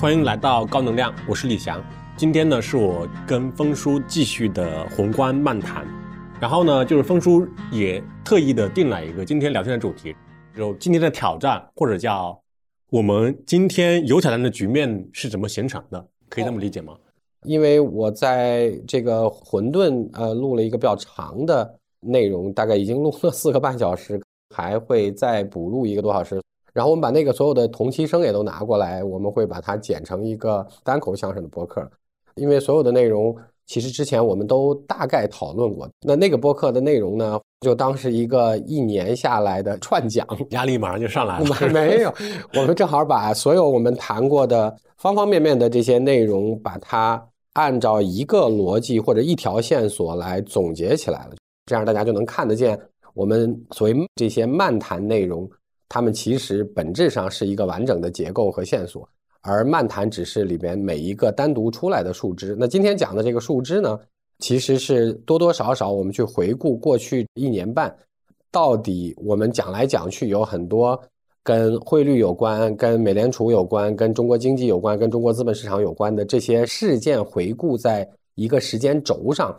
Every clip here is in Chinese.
欢迎来到高能量，我是李翔。今天呢，是我跟峰叔继续的宏观漫谈。然后呢，就是峰叔也特意的定了一个今天聊天的主题，就今天的挑战，或者叫我们今天有挑战的局面是怎么形成的？可以这么理解吗？因为我在这个混沌呃录了一个比较长的内容，大概已经录了四个半小时，还会再补录一个多小时。然后我们把那个所有的同期声也都拿过来，我们会把它剪成一个单口相声的播客。因为所有的内容其实之前我们都大概讨论过。那那个播客的内容呢，就当是一个一年下来的串讲，压力马上就上来了。没有，我们正好把所有我们谈过的方方面面的这些内容，把它。按照一个逻辑或者一条线索来总结起来了，这样大家就能看得见我们所谓这些漫谈内容，它们其实本质上是一个完整的结构和线索，而漫谈只是里边每一个单独出来的树枝。那今天讲的这个树枝呢，其实是多多少少我们去回顾过去一年半，到底我们讲来讲去有很多。跟汇率有关、跟美联储有关、跟中国经济有关、跟中国资本市场有关的这些事件回顾，在一个时间轴上，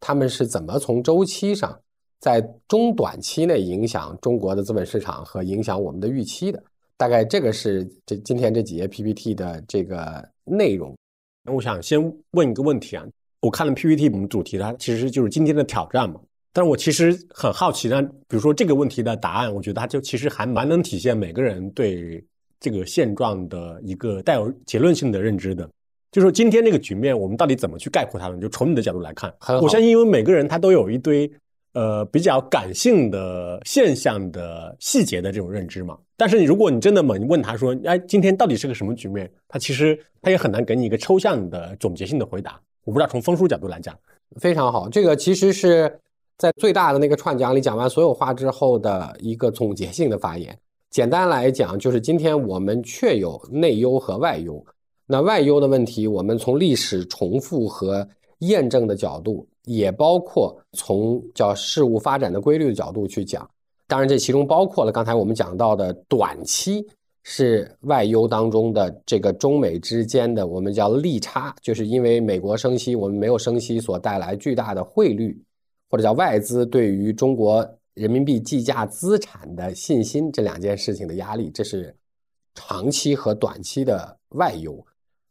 他们是怎么从周期上，在中短期内影响中国的资本市场和影响我们的预期的？大概这个是这今天这几页 PPT 的这个内容。我想先问一个问题啊，我看了 PPT，我们主题它其实就是今天的挑战嘛。但是我其实很好奇呢，比如说这个问题的答案，我觉得它就其实还蛮能体现每个人对这个现状的一个带有结论性的认知的。就是说今天这个局面，我们到底怎么去概括它呢？就从你的角度来看，我相信，因为每个人他都有一堆呃比较感性的现象的细节的这种认知嘛。但是你如果你真的猛问他说，哎，今天到底是个什么局面？他其实他也很难给你一个抽象的总结性的回答。我不知道从风叔角度来讲，非常好，这个其实是。在最大的那个串讲里讲完所有话之后的一个总结性的发言，简单来讲就是今天我们确有内忧和外忧。那外忧的问题，我们从历史重复和验证的角度，也包括从叫事物发展的规律的角度去讲。当然，这其中包括了刚才我们讲到的短期是外忧当中的这个中美之间的我们叫利差，就是因为美国升息，我们没有升息所带来巨大的汇率。或者叫外资对于中国人民币计价资产的信心这两件事情的压力，这是长期和短期的外忧。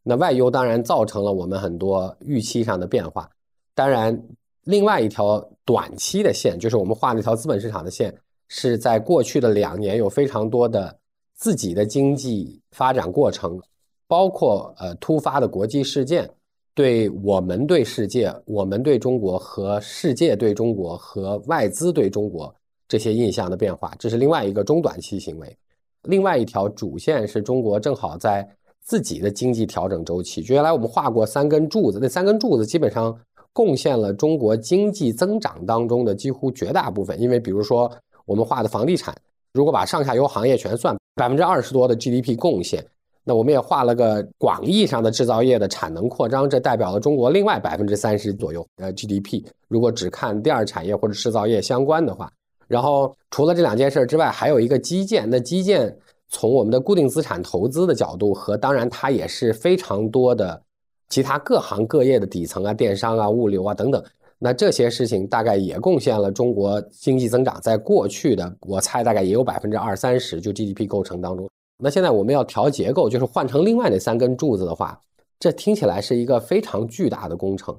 那外忧当然造成了我们很多预期上的变化。当然，另外一条短期的线，就是我们画那条资本市场的线，是在过去的两年有非常多的自己的经济发展过程，包括呃突发的国际事件。对我们对世界，我们对中国和世界对中国和外资对中国这些印象的变化，这是另外一个中短期行为。另外一条主线是中国正好在自己的经济调整周期。原来我们画过三根柱子，那三根柱子基本上贡献了中国经济增长当中的几乎绝大部分。因为比如说我们画的房地产，如果把上下游行业全算，百分之二十多的 GDP 贡献。那我们也画了个广义上的制造业的产能扩张，这代表了中国另外百分之三十左右的 GDP。如果只看第二产业或者制造业相关的话，然后除了这两件事之外，还有一个基建。那基建从我们的固定资产投资的角度，和当然它也是非常多的其他各行各业的底层啊，电商啊、物流啊等等。那这些事情大概也贡献了中国经济增长，在过去的我猜大概也有百分之二三十，就 GDP 构成当中。那现在我们要调结构，就是换成另外那三根柱子的话，这听起来是一个非常巨大的工程。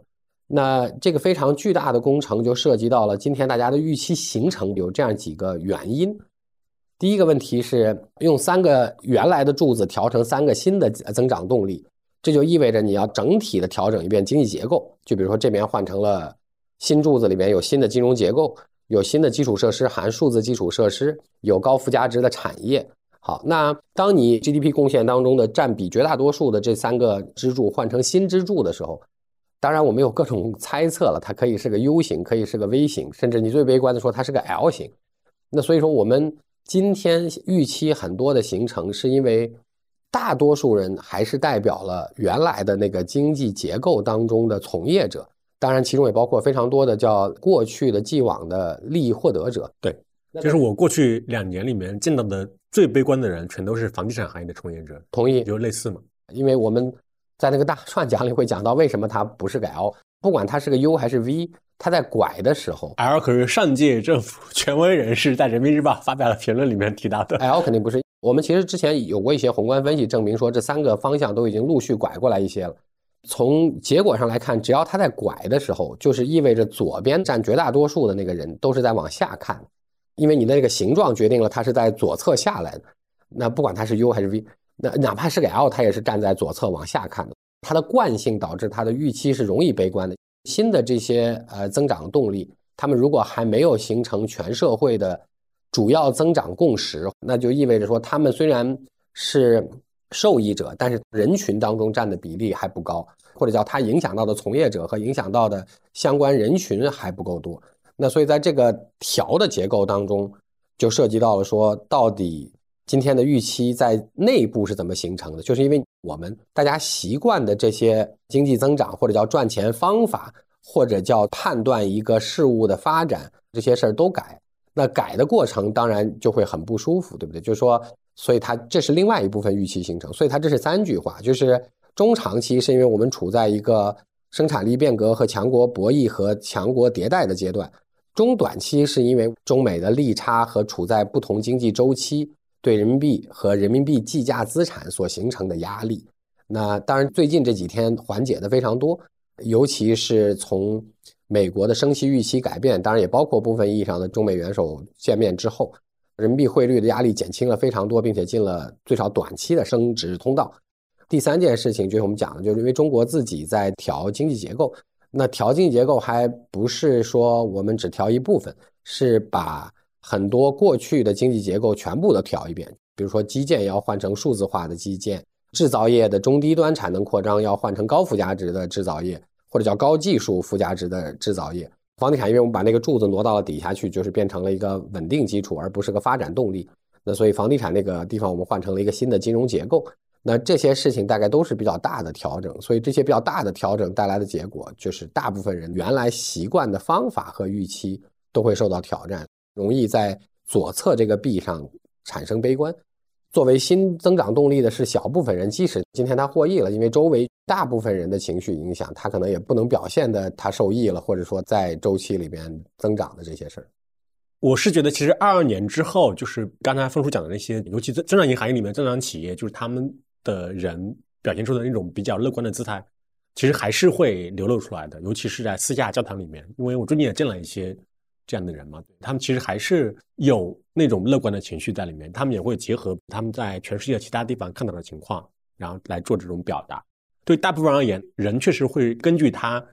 那这个非常巨大的工程就涉及到了今天大家的预期形成有这样几个原因。第一个问题是用三个原来的柱子调成三个新的增长动力，这就意味着你要整体的调整一遍经济结构。就比如说这边换成了新柱子，里面有新的金融结构，有新的基础设施，含数字基础设施，有高附加值的产业。好，那当你 GDP 贡献当中的占比绝大多数的这三个支柱换成新支柱的时候，当然我们有各种猜测了，它可以是个 U 型，可以是个 V 型，甚至你最悲观的说它是个 L 型。那所以说我们今天预期很多的形成，是因为大多数人还是代表了原来的那个经济结构当中的从业者，当然其中也包括非常多的叫过去的既往的利益获得者。对，就是我过去两年里面见到的。最悲观的人全都是房地产行业的从业者，同意，就类似嘛。因为我们在那个大串讲里会讲到为什么它不是个 L，不管它是个 U 还是 V，它在拐的时候，L 可是上届政府 权威人士在人民日报发表的评论里面提到的，L 肯定不是。我们其实之前有过一些宏观分析，证明说这三个方向都已经陆续拐过来一些了。从结果上来看，只要它在拐的时候，就是意味着左边占绝大多数的那个人都是在往下看，因为你的那个形状决定了它是在左侧下来的。那不管它是 U 还是 V，那哪怕是个 L，它也是站在左侧往下看的。它的惯性导致它的预期是容易悲观的。新的这些呃增长动力，他们如果还没有形成全社会的主要增长共识，那就意味着说，他们虽然是受益者，但是人群当中占的比例还不高，或者叫它影响到的从业者和影响到的相关人群还不够多。那所以在这个调的结构当中，就涉及到了说，到底今天的预期在内部是怎么形成的？就是因为我们大家习惯的这些经济增长，或者叫赚钱方法，或者叫判断一个事物的发展，这些事儿都改。那改的过程当然就会很不舒服，对不对？就是说，所以它这是另外一部分预期形成。所以它这是三句话，就是中长期是因为我们处在一个生产力变革和强国博弈和强国迭代的阶段；中短期是因为中美的利差和处在不同经济周期对人民币和人民币计价资产所形成的压力。那当然最近这几天缓解的非常多，尤其是从。美国的升息预期改变，当然也包括部分意义上的中美元首见面之后，人民币汇率的压力减轻了非常多，并且进了最少短期的升值通道。第三件事情就是我们讲的，就是因为中国自己在调经济结构，那调经济结构还不是说我们只调一部分，是把很多过去的经济结构全部都调一遍。比如说基建要换成数字化的基建，制造业的中低端产能扩张要换成高附加值的制造业。或者叫高技术附加值的制造业，房地产，因为我们把那个柱子挪到了底下去，就是变成了一个稳定基础，而不是个发展动力。那所以房地产那个地方，我们换成了一个新的金融结构。那这些事情大概都是比较大的调整，所以这些比较大的调整带来的结果，就是大部分人原来习惯的方法和预期都会受到挑战，容易在左侧这个壁上产生悲观。作为新增长动力的是小部分人，即使今天他获益了，因为周围大部分人的情绪影响，他可能也不能表现的他受益了，或者说在周期里边增长的这些事儿。我是觉得，其实二二年之后，就是刚才峰叔讲的那些，尤其增增长型行业里面增长企业，就是他们的人表现出的那种比较乐观的姿态，其实还是会流露出来的，尤其是在私下交谈里面，因为我最近也见了一些。这样的人嘛，他们其实还是有那种乐观的情绪在里面，他们也会结合他们在全世界其他地方看到的情况，然后来做这种表达。对大部分而言，人确实会根据他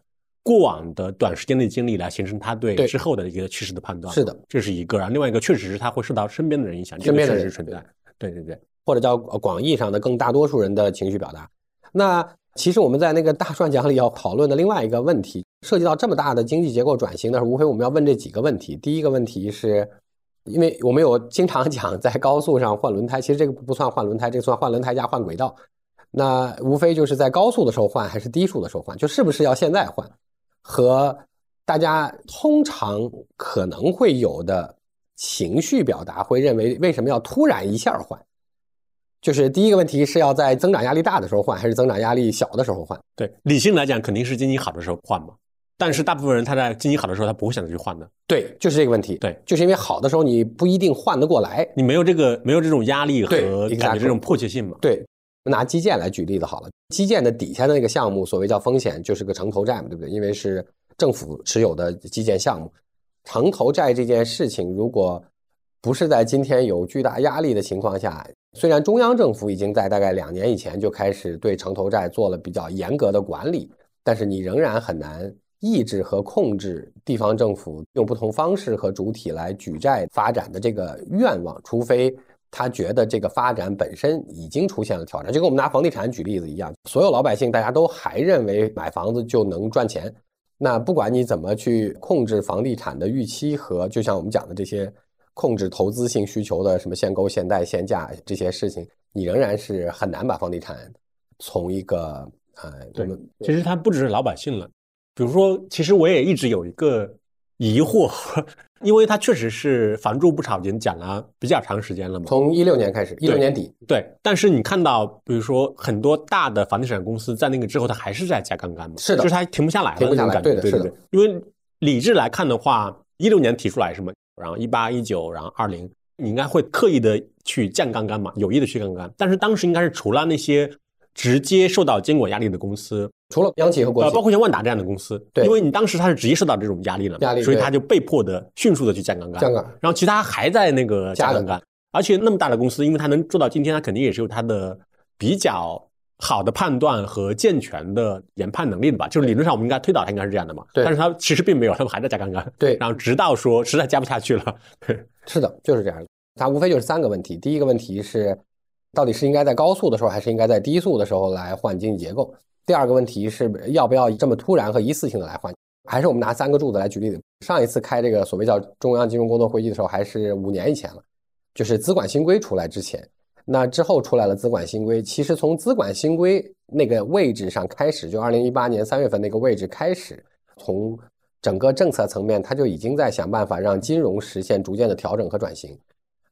过往的短时间的经历来形成他对之后的一个趋势的判断。是的，这是一个。然后另外一个，确实是他会受到身边的人影响，身边的人存在。对对对，或者叫广义上的更大多数人的情绪表达。那其实我们在那个大串讲里要讨论的另外一个问题。涉及到这么大的经济结构转型的时候，无非我们要问这几个问题。第一个问题是，因为我们有经常讲在高速上换轮胎，其实这个不算换轮胎，这个算换轮胎加换轨道。那无非就是在高速的时候换还是低速的时候换，就是不是要现在换，和大家通常可能会有的情绪表达会认为为什么要突然一下换？就是第一个问题是要在增长压力大的时候换，还是增长压力小的时候换？对，理性来讲肯定是经济好的时候换嘛。但是大部分人他在经济好的时候，他不会选择去换的。对，就是这个问题。对，就是因为好的时候你不一定换得过来，你没有这个没有这种压力和感觉这种迫切性嘛。对，拿基建来举例子好了，基建的底下的那个项目，所谓叫风险，就是个城投债嘛，对不对？因为是政府持有的基建项目，城投债这件事情，如果不是在今天有巨大压力的情况下，虽然中央政府已经在大概两年以前就开始对城投债做了比较严格的管理，但是你仍然很难。抑制和控制地方政府用不同方式和主体来举债发展的这个愿望，除非他觉得这个发展本身已经出现了挑战，就跟我们拿房地产举例子一样，所有老百姓大家都还认为买房子就能赚钱，那不管你怎么去控制房地产的预期和就像我们讲的这些控制投资性需求的什么限购、限贷、限价这些事情，你仍然是很难把房地产从一个呃，对，其实它不只是老百姓了。比如说，其实我也一直有一个疑惑，因为它确实是房住不炒已经讲了比较长时间了嘛。从一六年开始，一六年底，对。但是你看到，比如说很多大的房地产公司在那个之后，它还是在加杠杆嘛？是的，就是它停不下来了，停不下来，对的，是的。因为理智来看的话，一六年提出来什么，然后一八一九，然后二零，你应该会刻意的去降杠杆嘛，有意的去杠杆。但是当时应该是除了那些直接受到监管压力的公司。除了央企和国企，包括像万达这样的公司，对，因为你当时它是直接受到这种压力了，压力，所以它就被迫的迅速的去降杠杆，降杠，然后其他还在那个加杠杆，而且那么大的公司，因为它能做到今天，它肯定也是有它的比较好的判断和健全的研判能力的吧？就是理论上我们应该推导它应该是这样的嘛，对，但是它其实并没有，他们还在加杠杆，对，然后直到说实在加不下去了，是的，就是这样。的，它无非就是三个问题，第一个问题是到底是应该在高速的时候，还是应该在低速的时候来换经济结构？第二个问题是要不要这么突然和一次性的来换？还是我们拿三个柱子来举例子？上一次开这个所谓叫中央金融工作会议的时候，还是五年以前了，就是资管新规出来之前。那之后出来了资管新规，其实从资管新规那个位置上开始，就二零一八年三月份那个位置开始，从整个政策层面，它就已经在想办法让金融实现逐渐的调整和转型。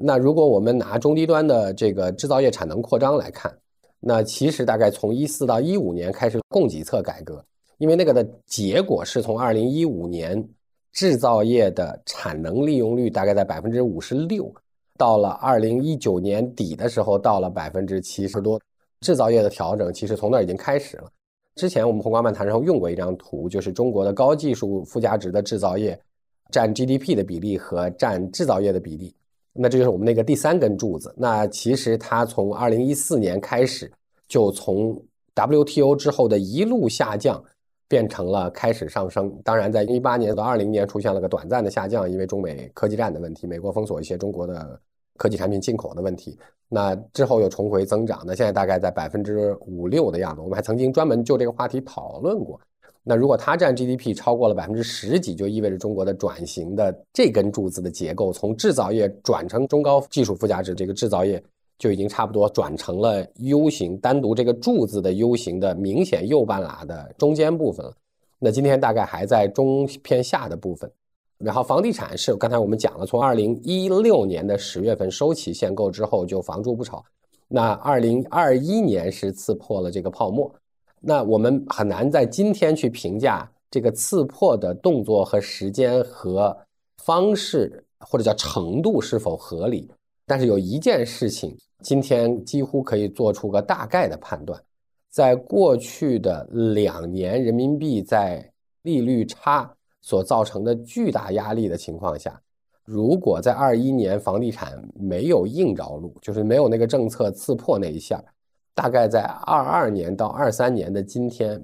那如果我们拿中低端的这个制造业产能扩张来看，那其实大概从一四到一五年开始供给侧改革，因为那个的结果是从二零一五年制造业的产能利用率大概在百分之五十六，到了二零一九年底的时候到了百分之七十多，制造业的调整其实从那已经开始了。之前我们宏观漫谈上用过一张图，就是中国的高技术附加值的制造业占 GDP 的比例和占制造业的比例。那这就是我们那个第三根柱子。那其实它从二零一四年开始，就从 WTO 之后的一路下降，变成了开始上升。当然，在一八年到二零年出现了个短暂的下降，因为中美科技战的问题，美国封锁一些中国的科技产品进口的问题。那之后又重回增长。那现在大概在百分之五六的样子。我们还曾经专门就这个话题讨论过。那如果它占 GDP 超过了百分之十几，就意味着中国的转型的这根柱子的结构，从制造业转成中高技术附加值，这个制造业就已经差不多转成了 U 型，单独这个柱子的 U 型的明显右半拉的中间部分了。那今天大概还在中偏下的部分。然后房地产是刚才我们讲了，从二零一六年的十月份收起限购之后就房住不炒，那二零二一年是刺破了这个泡沫。那我们很难在今天去评价这个刺破的动作和时间和方式，或者叫程度是否合理。但是有一件事情，今天几乎可以做出个大概的判断：在过去的两年，人民币在利率差所造成的巨大压力的情况下，如果在二一年房地产没有硬着陆，就是没有那个政策刺破那一下。大概在二二年到二三年的今天，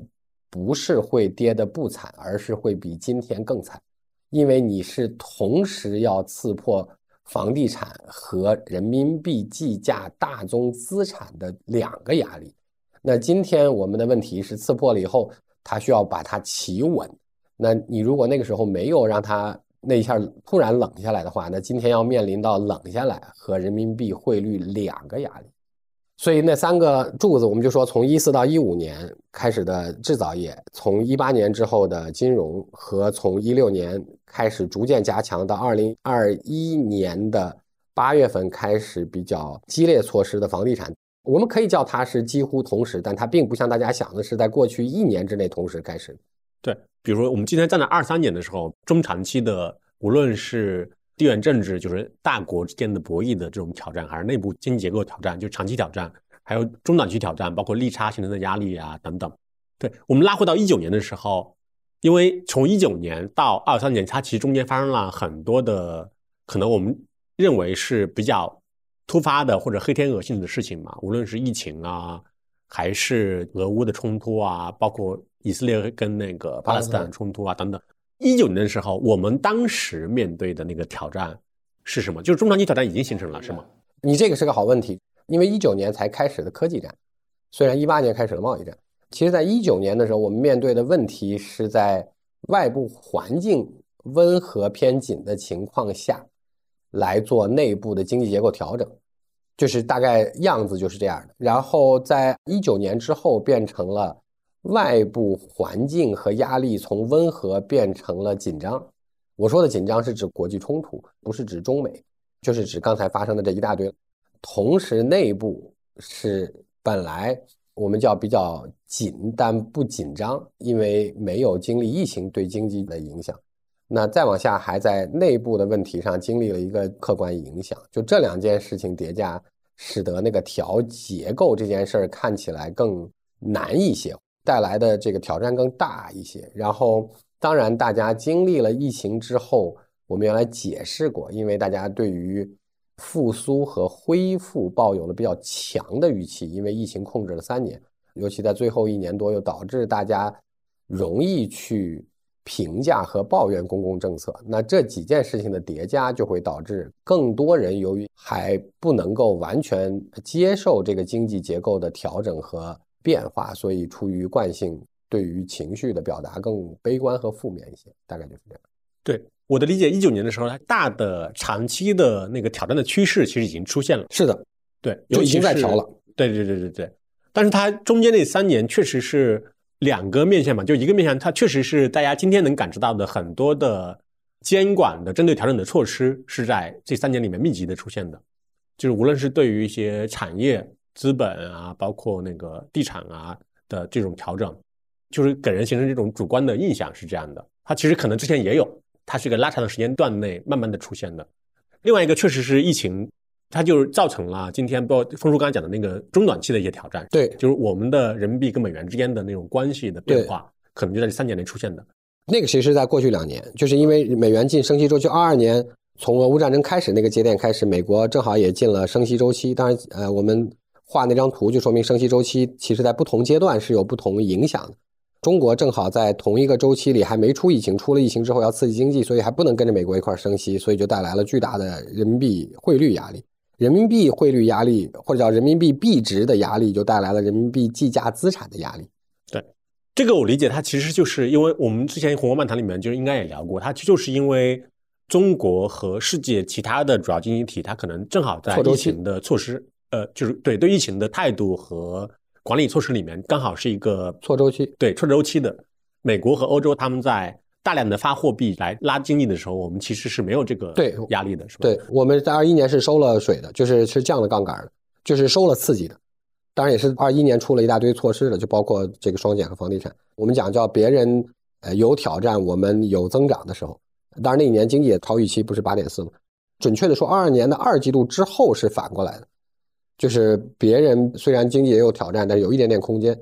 不是会跌得不惨，而是会比今天更惨，因为你是同时要刺破房地产和人民币计价大宗资产的两个压力。那今天我们的问题是刺破了以后，它需要把它企稳。那你如果那个时候没有让它那一下突然冷下来的话，那今天要面临到冷下来和人民币汇率两个压力。所以那三个柱子，我们就说从一四到一五年开始的制造业，从一八年之后的金融，和从一六年开始逐渐加强到二零二一年的八月份开始比较激烈措施的房地产，我们可以叫它是几乎同时，但它并不像大家想的是在过去一年之内同时开始。对，比如说我们今天站在二三年的时候，中长期的无论是。地缘政治就是大国之间的博弈的这种挑战，还是内部经济结构挑战，就长期挑战，还有中短期挑战，包括利差形成的压力啊等等。对我们拉回到一九年的时候，因为从一九年到二三年，它其实中间发生了很多的可能我们认为是比较突发的或者黑天鹅性质的事情嘛，无论是疫情啊，还是俄乌的冲突啊，包括以色列跟那个巴勒斯坦冲突啊等等。一九年的时候，我们当时面对的那个挑战是什么？就是中长期挑战已经形成了，是吗？你这个是个好问题，因为一九年才开始的科技战，虽然一八年开始了贸易战，其实在一九年的时候，我们面对的问题是在外部环境温和偏紧的情况下，来做内部的经济结构调整，就是大概样子就是这样的。然后在一九年之后，变成了。外部环境和压力从温和变成了紧张，我说的紧张是指国际冲突，不是指中美，就是指刚才发生的这一大堆。同时，内部是本来我们叫比较紧，但不紧张，因为没有经历疫情对经济的影响。那再往下，还在内部的问题上经历了一个客观影响。就这两件事情叠加，使得那个调结构这件事儿看起来更难一些，带来的这个挑战更大一些。然后，当然，大家经历了疫情之后，我们原来解释过，因为大家对于。复苏和恢复抱有了比较强的预期，因为疫情控制了三年，尤其在最后一年多，又导致大家容易去评价和抱怨公共政策。那这几件事情的叠加，就会导致更多人由于还不能够完全接受这个经济结构的调整和变化，所以出于惯性，对于情绪的表达更悲观和负面一些。大概就是这样。对。我的理解，一九年的时候，它大的长期的那个挑战的趋势其实已经出现了。是的，对，就已经在调了。对对对对对。但是它中间那三年确实是两个面向嘛，就一个面向，它确实是大家今天能感知到的很多的监管的针对调整的措施是在这三年里面密集的出现的。就是无论是对于一些产业、资本啊，包括那个地产啊的这种调整，就是给人形成这种主观的印象是这样的。它其实可能之前也有。它是一个拉长的时间段内慢慢的出现的，另外一个确实是疫情，它就是造成了今天包括峰叔刚才讲的那个中短期的一些挑战。对，就是我们的人民币跟美元之间的那种关系的变化，可能就在这三年内出现的。那个其实在过去两年，就是因为美元进升息周期，二二年从俄乌战争开始那个节点开始，美国正好也进了升息周期。当然，呃，我们画那张图就说明升息周期其实在不同阶段是有不同影响的。中国正好在同一个周期里还没出疫情，出了疫情之后要刺激经济，所以还不能跟着美国一块升息，所以就带来了巨大的人民币汇率压力。人民币汇率压力或者叫人民币币值的压力，就带来了人民币计价资产的压力。对，这个我理解，它其实就是因为我们之前《红光漫谈》里面就应该也聊过，它就是因为中国和世界其他的主要经济体，它可能正好在疫情的措施，呃，就是对对疫情的态度和。管理措施里面刚好是一个错周期，对错周期的。美国和欧洲他们在大量的发货币来拉经济的时候，我们其实是没有这个对压力的，是吧？对，我们在二一年是收了水的，就是是降了杠杆的，就是收了刺激的。当然也是二一年出了一大堆措施的，就包括这个双减和房地产。我们讲叫别人呃有挑战，我们有增长的时候，当然那一年经济也超预期，不是八点四吗？准确的说，二二年的二季度之后是反过来的。就是别人虽然经济也有挑战，但是有一点点空间。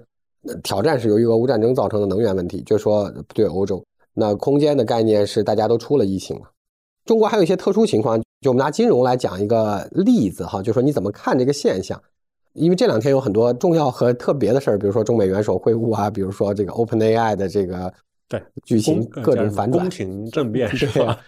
挑战是由于俄乌战争造成的能源问题，就是说对欧洲。那空间的概念是大家都出了疫情嘛。中国还有一些特殊情况，就我们拿金融来讲一个例子哈，就说你怎么看这个现象？因为这两天有很多重要和特别的事儿，比如说中美元首会晤啊，比如说这个 OpenAI 的这个对剧情各种反转、宫廷政变 是吧？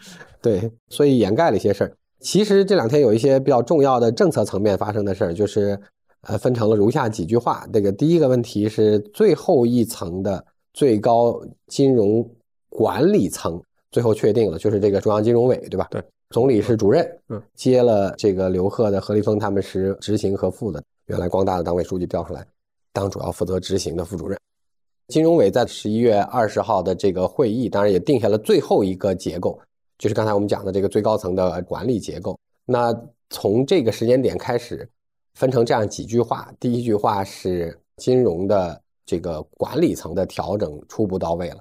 对，所以掩盖了一些事儿。其实这两天有一些比较重要的政策层面发生的事儿，就是呃分成了如下几句话。这个第一个问题是最后一层的最高金融管理层最后确定了，就是这个中央金融委，对吧？对，总理是主任，嗯，接了这个刘鹤的何立峰他们是执行和副的，原来光大的党委书记调出来当主要负责执行的副主任。金融委在十一月二十号的这个会议，当然也定下了最后一个结构。就是刚才我们讲的这个最高层的管理结构。那从这个时间点开始，分成这样几句话。第一句话是金融的这个管理层的调整初步到位了。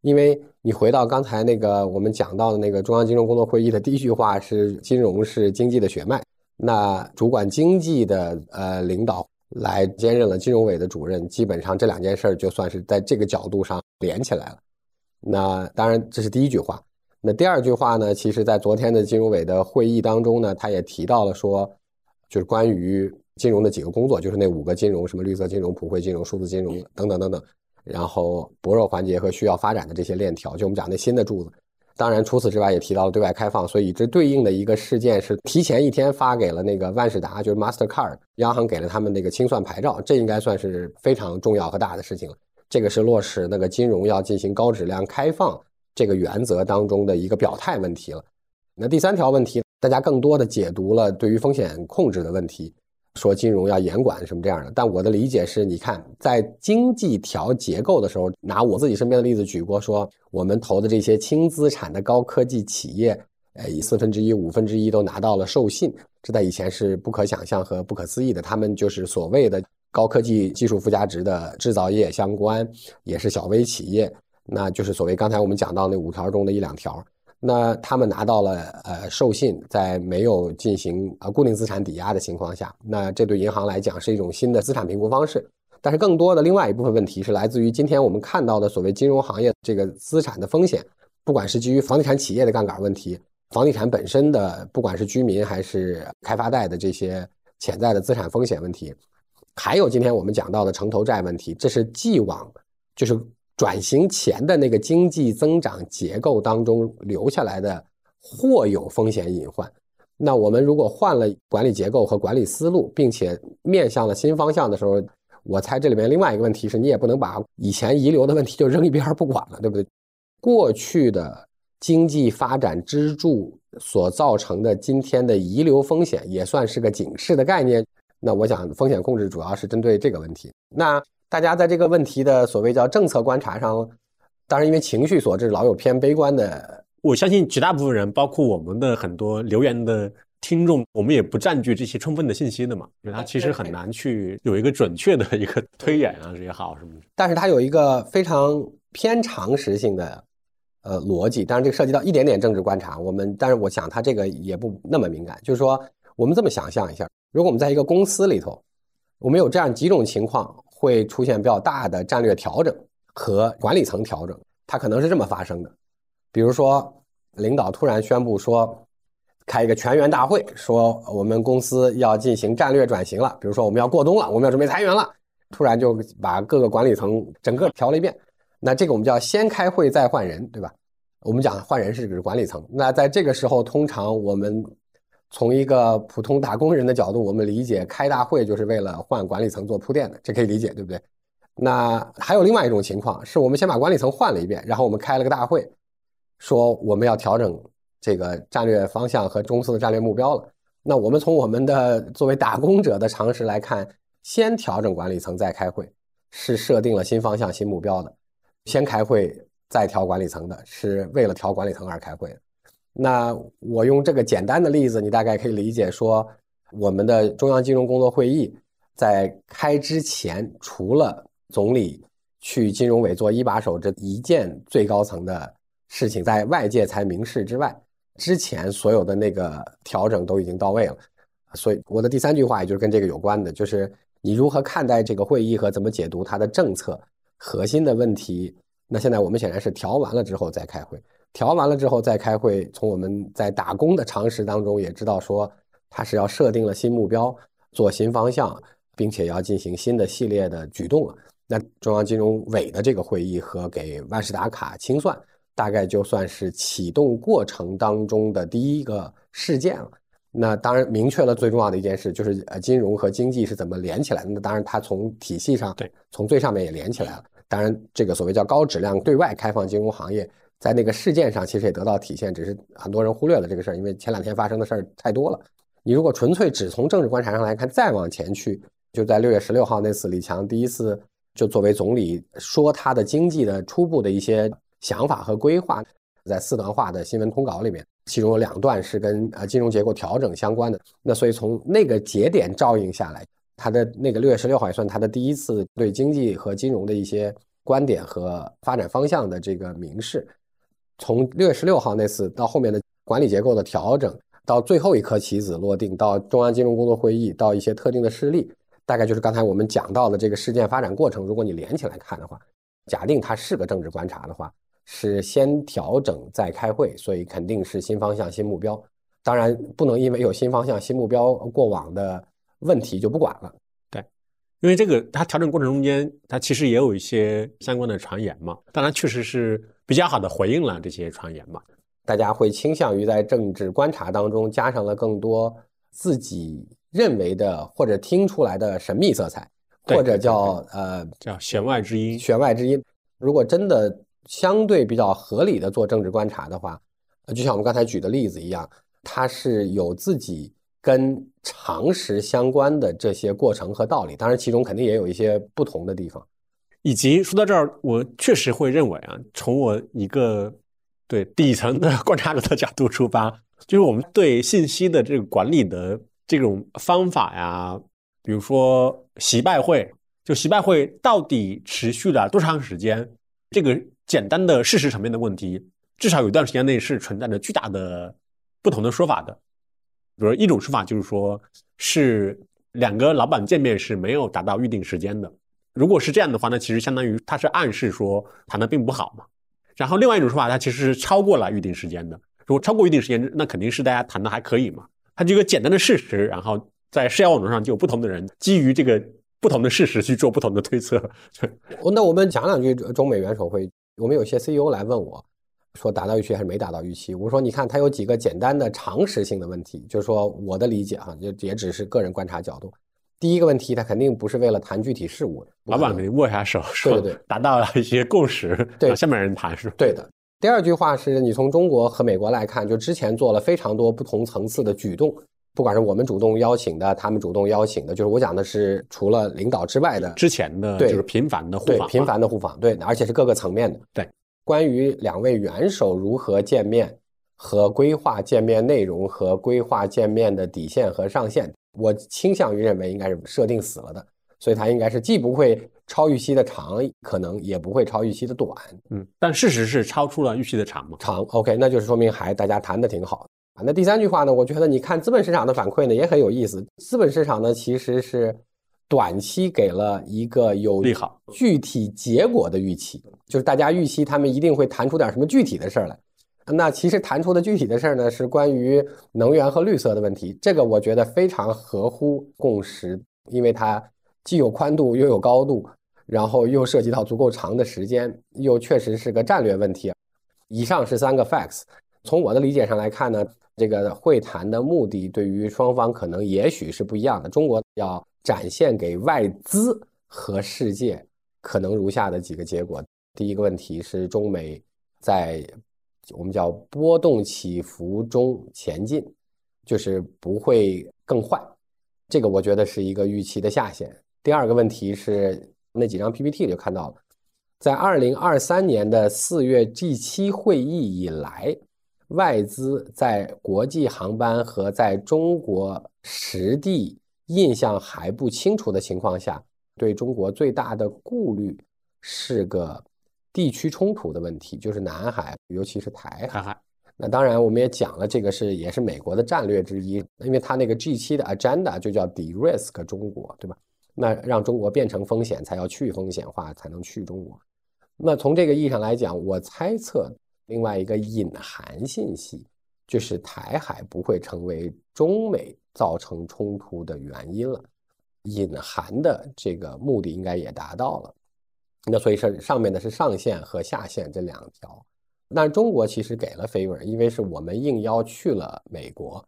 因为你回到刚才那个我们讲到的那个中央金融工作会议的第一句话是金融是经济的血脉。那主管经济的呃领导来兼任了金融委的主任，基本上这两件事儿就算是在这个角度上连起来了。那当然这是第一句话。那第二句话呢？其实，在昨天的金融委的会议当中呢，他也提到了说，就是关于金融的几个工作，就是那五个金融，什么绿色金融、普惠金融、数字金融等等等等，然后薄弱环节和需要发展的这些链条，就我们讲那新的柱子。当然，除此之外，也提到了对外开放。所以，这对应的一个事件是提前一天发给了那个万事达，就是 Mastercard 央行给了他们那个清算牌照，这应该算是非常重要和大的事情了。这个是落实那个金融要进行高质量开放。这个原则当中的一个表态问题了。那第三条问题，大家更多的解读了对于风险控制的问题。说金融要严管什么这样的。但我的理解是，你看在经济调结构的时候，拿我自己身边的例子举过，说我们投的这些轻资产的高科技企业，呃，以四分之一、五分之一都拿到了授信，这在以前是不可想象和不可思议的。他们就是所谓的高科技技术附加值的制造业相关，也是小微企业，那就是所谓刚才我们讲到那五条中的一两条。那他们拿到了呃授信，在没有进行呃固定资产抵押的情况下，那这对银行来讲是一种新的资产评估方式。但是更多的另外一部分问题是来自于今天我们看到的所谓金融行业这个资产的风险，不管是基于房地产企业的杠杆问题，房地产本身的不管是居民还是开发贷的这些潜在的资产风险问题，还有今天我们讲到的城投债问题，这是既往就是。转型前的那个经济增长结构当中留下来的或有风险隐患。那我们如果换了管理结构和管理思路，并且面向了新方向的时候，我猜这里面另外一个问题是你也不能把以前遗留的问题就扔一边不管了，对不对？过去的经济发展支柱所造成的今天的遗留风险也算是个警示的概念。那我想风险控制主要是针对这个问题。那。大家在这个问题的所谓叫政策观察上，当然因为情绪所致，老有偏悲观的。我相信绝大部分人，包括我们的很多留言的听众，我们也不占据这些充分的信息的嘛，因为他其实很难去有一个准确的一个推演啊，也好什么的。但是它有一个非常偏常识性的呃逻辑，当然这个涉及到一点点政治观察。我们，但是我想它这个也不那么敏感，就是说我们这么想象一下，如果我们在一个公司里头，我们有这样几种情况。会出现比较大的战略调整和管理层调整，它可能是这么发生的。比如说，领导突然宣布说，开一个全员大会，说我们公司要进行战略转型了。比如说，我们要过冬了，我们要准备裁员了，突然就把各个管理层整个调了一遍。那这个我们叫先开会再换人，对吧？我们讲换人是指管理层。那在这个时候，通常我们。从一个普通打工人的角度，我们理解开大会就是为了换管理层做铺垫的，这可以理解，对不对？那还有另外一种情况，是我们先把管理层换了一遍，然后我们开了个大会，说我们要调整这个战略方向和公司的战略目标了。那我们从我们的作为打工者的常识来看，先调整管理层再开会，是设定了新方向、新目标的；先开会再调管理层的，是为了调管理层而开会的。那我用这个简单的例子，你大概可以理解说，我们的中央金融工作会议在开之前，除了总理去金融委做一把手这一件最高层的事情在外界才明示之外，之前所有的那个调整都已经到位了。所以我的第三句话也就是跟这个有关的，就是你如何看待这个会议和怎么解读它的政策核心的问题。那现在我们显然是调完了之后再开会。调完了之后再开会，从我们在打工的常识当中也知道，说他是要设定了新目标，做新方向，并且要进行新的系列的举动了。那中央金融委的这个会议和给万事达卡清算，大概就算是启动过程当中的第一个事件了。那当然明确了最重要的一件事，就是呃金融和经济是怎么连起来的。那当然它从体系上，对，从最上面也连起来了。当然这个所谓叫高质量对外开放金融行业。在那个事件上，其实也得到体现，只是很多人忽略了这个事儿，因为前两天发生的事儿太多了。你如果纯粹只从政治观察上来看，再往前去，就在六月十六号那次，李强第一次就作为总理说他的经济的初步的一些想法和规划，在四段话的新闻通稿里面，其中有两段是跟呃金融结构调整相关的。那所以从那个节点照应下来，他的那个六月十六号也算他的第一次对经济和金融的一些观点和发展方向的这个明示。从六月十六号那次到后面的管理结构的调整，到最后一颗棋子落定，到中央金融工作会议，到一些特定的事例，大概就是刚才我们讲到的这个事件发展过程。如果你连起来看的话，假定它是个政治观察的话，是先调整再开会，所以肯定是新方向、新目标。当然不能因为有新方向、新目标，过往的问题就不管了。对，因为这个它调整过程中间，它其实也有一些相关的传言嘛。当然，确实是。比较好的回应了这些传言嘛？大家会倾向于在政治观察当中加上了更多自己认为的或者听出来的神秘色彩，或者叫呃叫弦外之音。弦外之音。如果真的相对比较合理的做政治观察的话，就像我们刚才举的例子一样，它是有自己跟常识相关的这些过程和道理。当然，其中肯定也有一些不同的地方。以及说到这儿，我确实会认为啊，从我一个对底层的 观察者的角度出发，就是我们对信息的这个管理的这种方法呀，比如说习拜会，就习拜会到底持续了多长时间，这个简单的事实层面的问题，至少有一段时间内是存在着巨大的不同的说法的。比如一种说法就是说，是两个老板见面是没有达到预定时间的。如果是这样的话，那其实相当于他是暗示说谈的并不好嘛。然后另外一种说法，它其实是超过了预定时间的。如果超过预定时间，那肯定是大家谈的还可以嘛。它就一个简单的事实，然后在社交网络上就有不同的人基于这个不同的事实去做不同的推测。那我们讲两句中美元首会。我们有些 CEO 来问我，说达到预期还是没达到预期？我说你看，它有几个简单的常识性的问题，就是说我的理解哈，也也只是个人观察角度。第一个问题，他肯定不是为了谈具体事务，老板肯定握下手，说对对，达到了一些共识，对下面人谈是对的。第二句话是你从中国和美国来看，就之前做了非常多不同层次的举动，不管是我们主动邀请的，他们主动邀请的，就是我讲的是除了领导之外的之前的，对，就是频繁的互访，频繁的互访，对，而且是各个层面的。对，关于两位元首如何见面和规划见面内容和规划见面的底线和上限。我倾向于认为应该是设定死了的，所以它应该是既不会超预期的长，可能也不会超预期的短。嗯，但事实是超出了预期的长嘛？长，OK，那就是说明还大家谈的挺好啊。那第三句话呢？我觉得你看资本市场的反馈呢也很有意思。资本市场呢其实是短期给了一个有利好具体结果的预期，就是大家预期他们一定会谈出点什么具体的事儿来。那其实谈出的具体的事儿呢，是关于能源和绿色的问题。这个我觉得非常合乎共识，因为它既有宽度又有高度，然后又涉及到足够长的时间，又确实是个战略问题。以上是三个 facts。从我的理解上来看呢，这个会谈的目的对于双方可能也许是不一样的。中国要展现给外资和世界可能如下的几个结果：第一个问题是中美在我们叫波动起伏中前进，就是不会更坏，这个我觉得是一个预期的下限。第二个问题是那几张 PPT 就看到了，在二零二三年的四月 G 七会议以来，外资在国际航班和在中国实地印象还不清楚的情况下，对中国最大的顾虑是个。地区冲突的问题就是南海，尤其是台海。那当然，我们也讲了，这个是也是美国的战略之一，因为它那个 G 七的 agenda 就叫 de-risk 中国，对吧？那让中国变成风险，才要去风险化，才能去中国。那从这个意义上来讲，我猜测另外一个隐含信息，就是台海不会成为中美造成冲突的原因了。隐含的这个目的应该也达到了。那所以是上面的是上限和下限这两条，那中国其实给了 favor，因为是我们应邀去了美国，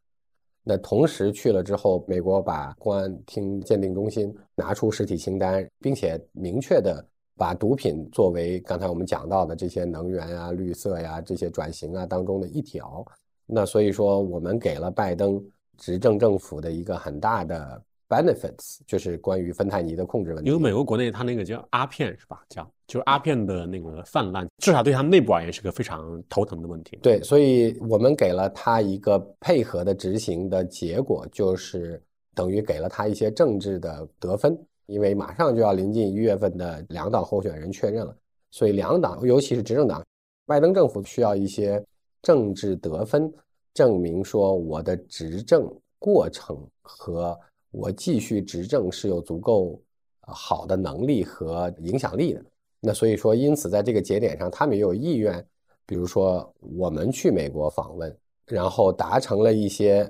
那同时去了之后，美国把公安厅鉴定中心拿出实体清单，并且明确的把毒品作为刚才我们讲到的这些能源啊、绿色呀这些转型啊当中的一条，那所以说我们给了拜登执政政府的一个很大的。Benefits 就是关于芬太尼的控制问题，因为美国国内它那个叫阿片是吧？叫就是阿片的那个泛滥，至少对他们内部而言是个非常头疼的问题。对，所以我们给了他一个配合的执行的结果，就是等于给了他一些政治的得分，因为马上就要临近一月份的两党候选人确认了，所以两党尤其是执政党，拜登政府需要一些政治得分，证明说我的执政过程和。我继续执政是有足够好的能力和影响力的，那所以说，因此在这个节点上，他们也有意愿，比如说我们去美国访问，然后达成了一些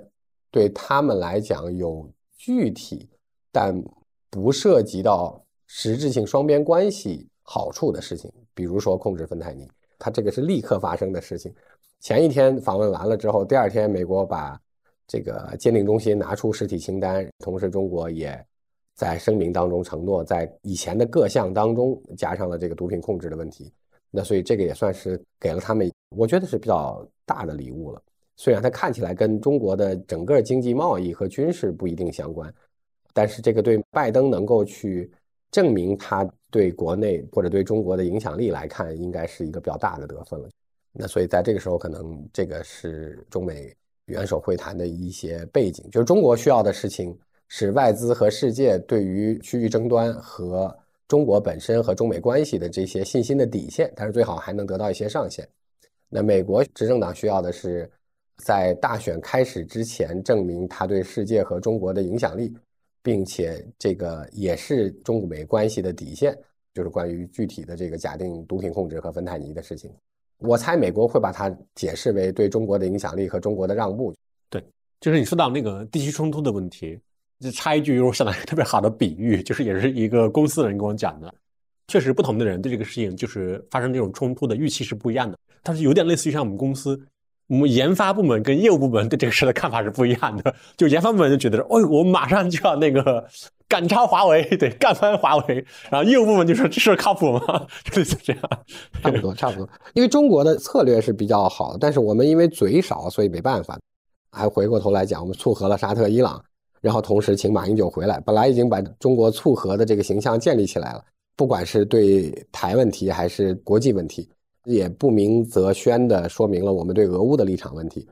对他们来讲有具体但不涉及到实质性双边关系好处的事情，比如说控制芬太尼，它这个是立刻发生的事情。前一天访问完了之后，第二天美国把。这个鉴定中心拿出实体清单，同时中国也在声明当中承诺，在以前的各项当中加上了这个毒品控制的问题。那所以这个也算是给了他们，我觉得是比较大的礼物了。虽然它看起来跟中国的整个经济贸易和军事不一定相关，但是这个对拜登能够去证明他对国内或者对中国的影响力来看，应该是一个比较大的得分了。那所以在这个时候，可能这个是中美元首会谈的一些背景，就是中国需要的事情是外资和世界对于区域争端和中国本身和中美关系的这些信心的底线，但是最好还能得到一些上限。那美国执政党需要的是。在大选开始之前，证明他对世界和中国的影响力，并且这个也是中美关系的底线，就是关于具体的这个假定毒品控制和芬太尼的事情。我猜美国会把它解释为对中国的影响力和中国的让步。对，就是你说到那个地区冲突的问题，就插一句，我想到一个特别好的比喻，就是也是一个公司的人跟我讲的，确实不同的人对这个事情就是发生这种冲突的预期是不一样的，但是有点类似于像我们公司。我们研发部门跟业务部门对这个事的看法是不一样的。就研发部门就觉得说，哦，我马上就要那个赶超华为，对，干翻华为。然后业务部门就说，这事靠谱吗？就是这样，差不多，差不多。因为中国的策略是比较好，但是我们因为嘴少，所以没办法。还回过头来讲，我们促和了沙特、伊朗，然后同时请马英九回来，本来已经把中国促和的这个形象建立起来了，不管是对台问题还是国际问题。也不明则宣的说明了我们对俄乌的立场问题，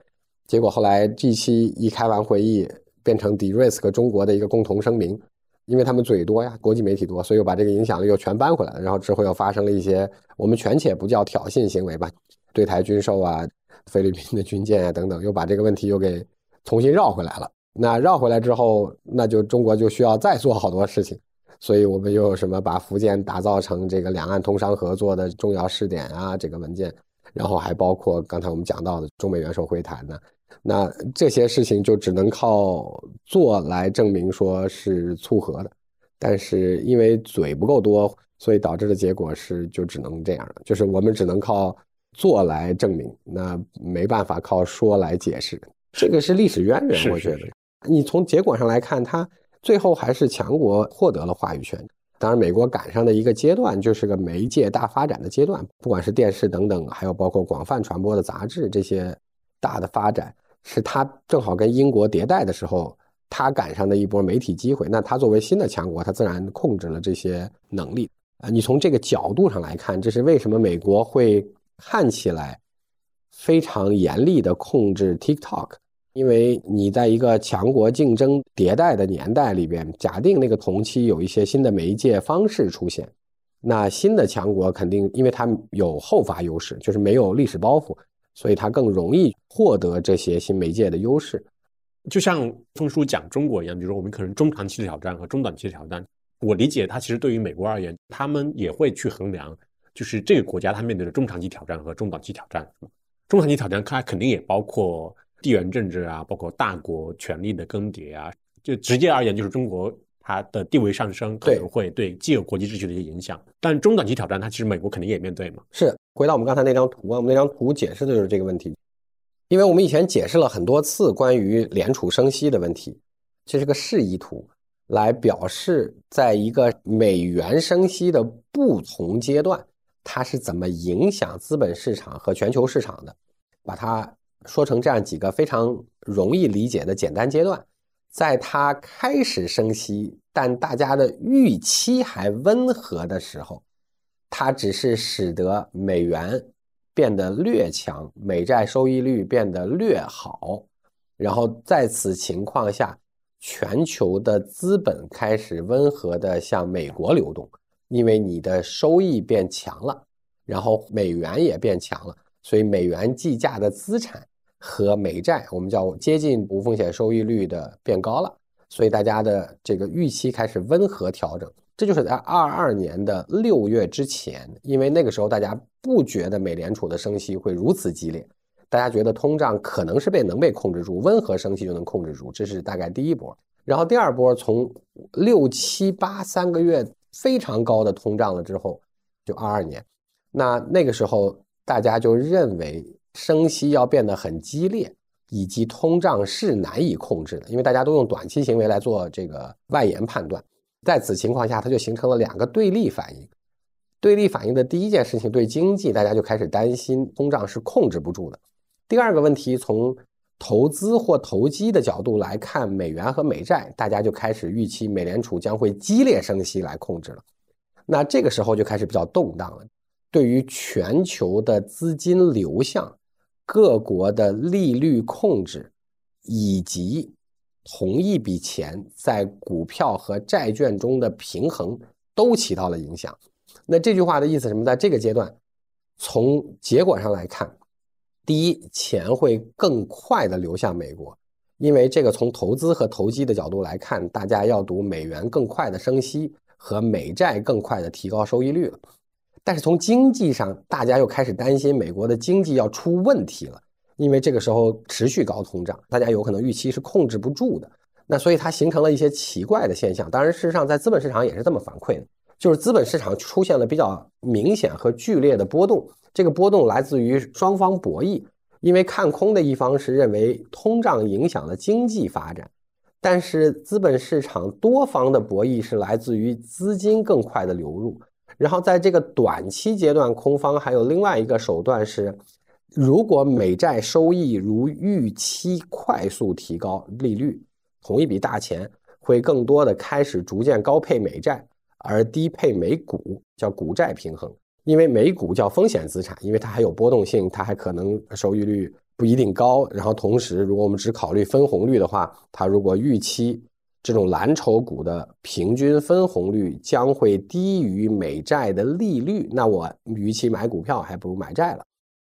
结果后来 G7 一开完会议，变成 DRIS 和中国的一个共同声明，因为他们嘴多呀，国际媒体多，所以又把这个影响力又全搬回来了。然后之后又发生了一些我们权且不叫挑衅行为吧，对台军售啊，菲律宾的军舰啊等等，又把这个问题又给重新绕回来了。那绕回来之后，那就中国就需要再做好多事情。所以我们又有什么把福建打造成这个两岸通商合作的重要试点啊？这个文件，然后还包括刚才我们讲到的中美元首会谈呢。那这些事情就只能靠做来证明说是促和的，但是因为嘴不够多，所以导致的结果是就只能这样了，就是我们只能靠做来证明，那没办法靠说来解释。这个是历史渊源，我觉得。你从结果上来看，它。最后还是强国获得了话语权。当然，美国赶上的一个阶段就是个媒介大发展的阶段，不管是电视等等，还有包括广泛传播的杂志这些大的发展，是他正好跟英国迭代的时候，他赶上的一波媒体机会。那他作为新的强国，他自然控制了这些能力啊。你从这个角度上来看，这是为什么美国会看起来非常严厉的控制 TikTok。因为你在一个强国竞争迭代的年代里边，假定那个同期有一些新的媒介方式出现，那新的强国肯定因为它有后发优势，就是没有历史包袱，所以它更容易获得这些新媒介的优势。就像峰叔讲中国一样，比如说我们可能中长期的挑战和中短期的挑战，我理解它其实对于美国而言，他们也会去衡量，就是这个国家它面对的中长期挑战和中短期挑战。中长期挑战它肯定也包括。地缘政治啊，包括大国权力的更迭啊，就直接而言，就是中国它的地位上升可能会对既有国际秩序的一些影响。但中短期挑战，它其实美国肯定也面对嘛。是，回到我们刚才那张图啊，我们那张图解释的就是这个问题。因为我们以前解释了很多次关于联储升息的问题，这是个示意图，来表示在一个美元升息的不同阶段，它是怎么影响资本市场和全球市场的，把它。说成这样几个非常容易理解的简单阶段，在它开始升息，但大家的预期还温和的时候，它只是使得美元变得略强，美债收益率变得略好，然后在此情况下，全球的资本开始温和的向美国流动，因为你的收益变强了，然后美元也变强了，所以美元计价的资产。和美债，我们叫接近无风险收益率的变高了，所以大家的这个预期开始温和调整。这就是在二二年的六月之前，因为那个时候大家不觉得美联储的升息会如此激烈，大家觉得通胀可能是被能被控制住，温和升息就能控制住，这是大概第一波。然后第二波从六七八三个月非常高的通胀了之后，就二二年，那那个时候大家就认为。升息要变得很激烈，以及通胀是难以控制的，因为大家都用短期行为来做这个外延判断。在此情况下，它就形成了两个对立反应。对立反应的第一件事情，对经济大家就开始担心通胀是控制不住的。第二个问题，从投资或投机的角度来看美元和美债，大家就开始预期美联储将会激烈升息来控制了。那这个时候就开始比较动荡了。对于全球的资金流向、各国的利率控制以及同一笔钱在股票和债券中的平衡，都起到了影响。那这句话的意思什么？在这个阶段，从结果上来看。第一，钱会更快的流向美国，因为这个从投资和投机的角度来看，大家要赌美元更快的升息和美债更快的提高收益率了。但是从经济上，大家又开始担心美国的经济要出问题了，因为这个时候持续高通胀，大家有可能预期是控制不住的。那所以它形成了一些奇怪的现象。当然，事实上在资本市场也是这么反馈的，就是资本市场出现了比较明显和剧烈的波动。这个波动来自于双方博弈，因为看空的一方是认为通胀影响了经济发展，但是资本市场多方的博弈是来自于资金更快的流入。然后在这个短期阶段，空方还有另外一个手段是，如果美债收益如预期快速提高，利率同一笔大钱会更多的开始逐渐高配美债，而低配美股，叫股债平衡。因为美股叫风险资产，因为它还有波动性，它还可能收益率不一定高。然后同时，如果我们只考虑分红率的话，它如果预期这种蓝筹股的平均分红率将会低于美债的利率，那我与其买股票，还不如买债了。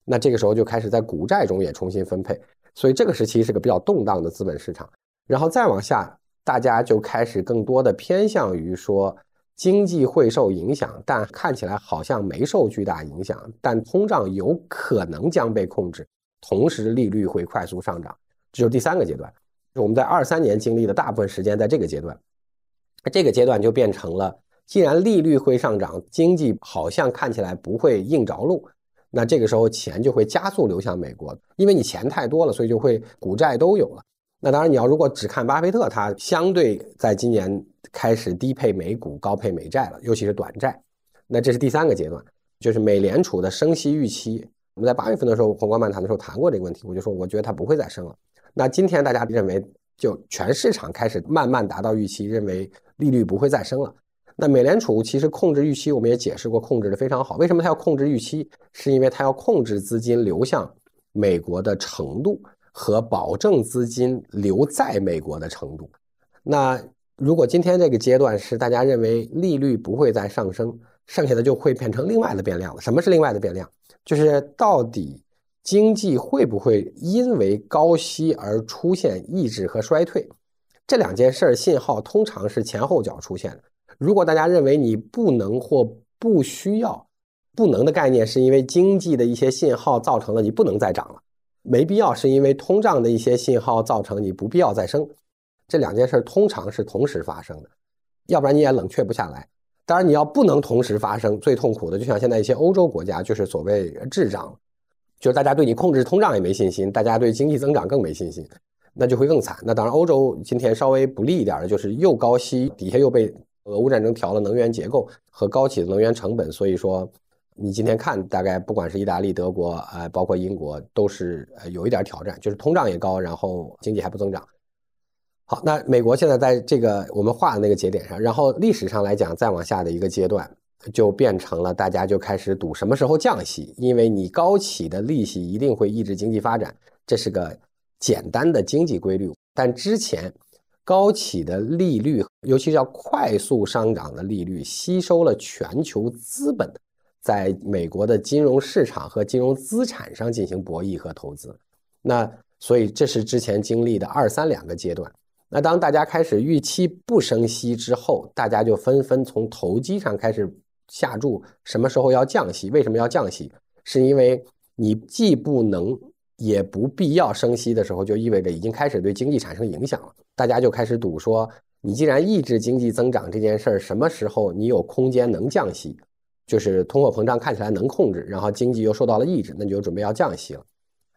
那这个时候就开始在股债中也重新分配。所以这个时期是个比较动荡的资本市场。然后再往下，大家就开始更多的偏向于说。经济会受影响，但看起来好像没受巨大影响。但通胀有可能将被控制，同时利率会快速上涨，这就是第三个阶段。我们在二三年经历的大部分时间在这个阶段，这个阶段就变成了，既然利率会上涨，经济好像看起来不会硬着陆，那这个时候钱就会加速流向美国，因为你钱太多了，所以就会股债都有了。那当然，你要如果只看巴菲特，他相对在今年开始低配美股、高配美债了，尤其是短债。那这是第三个阶段，就是美联储的升息预期。我们在八月份的时候，宏观漫谈的时候谈过这个问题，我就说我觉得它不会再升了。那今天大家认为，就全市场开始慢慢达到预期，认为利率不会再升了。那美联储其实控制预期，我们也解释过，控制的非常好。为什么它要控制预期？是因为它要控制资金流向美国的程度。和保证资金留在美国的程度。那如果今天这个阶段是大家认为利率不会再上升，剩下的就会变成另外的变量了。什么是另外的变量？就是到底经济会不会因为高息而出现抑制和衰退？这两件事儿信号通常是前后脚出现的。如果大家认为你不能或不需要，不能的概念是因为经济的一些信号造成了你不能再涨了。没必要，是因为通胀的一些信号造成你不必要再升，这两件事通常是同时发生的，要不然你也冷却不下来。当然，你要不能同时发生，最痛苦的就像现在一些欧洲国家，就是所谓滞胀，就是大家对你控制通胀也没信心，大家对经济增长更没信心，那就会更惨。那当然，欧洲今天稍微不利一点的就是又高息，底下又被俄乌战争调了能源结构和高企的能源成本，所以说。你今天看，大概不管是意大利、德国，呃，包括英国，都是呃有一点挑战，就是通胀也高，然后经济还不增长。好，那美国现在在这个我们画的那个节点上，然后历史上来讲，再往下的一个阶段，就变成了大家就开始赌什么时候降息，因为你高企的利息一定会抑制经济发展，这是个简单的经济规律。但之前高企的利率，尤其是要快速上涨的利率，吸收了全球资本。在美国的金融市场和金融资产上进行博弈和投资，那所以这是之前经历的二三两个阶段。那当大家开始预期不升息之后，大家就纷纷从投机上开始下注，什么时候要降息？为什么要降息？是因为你既不能也不必要升息的时候，就意味着已经开始对经济产生影响了。大家就开始赌说，你既然抑制经济增长这件事儿，什么时候你有空间能降息？就是通货膨胀看起来能控制，然后经济又受到了抑制，那你就准备要降息了。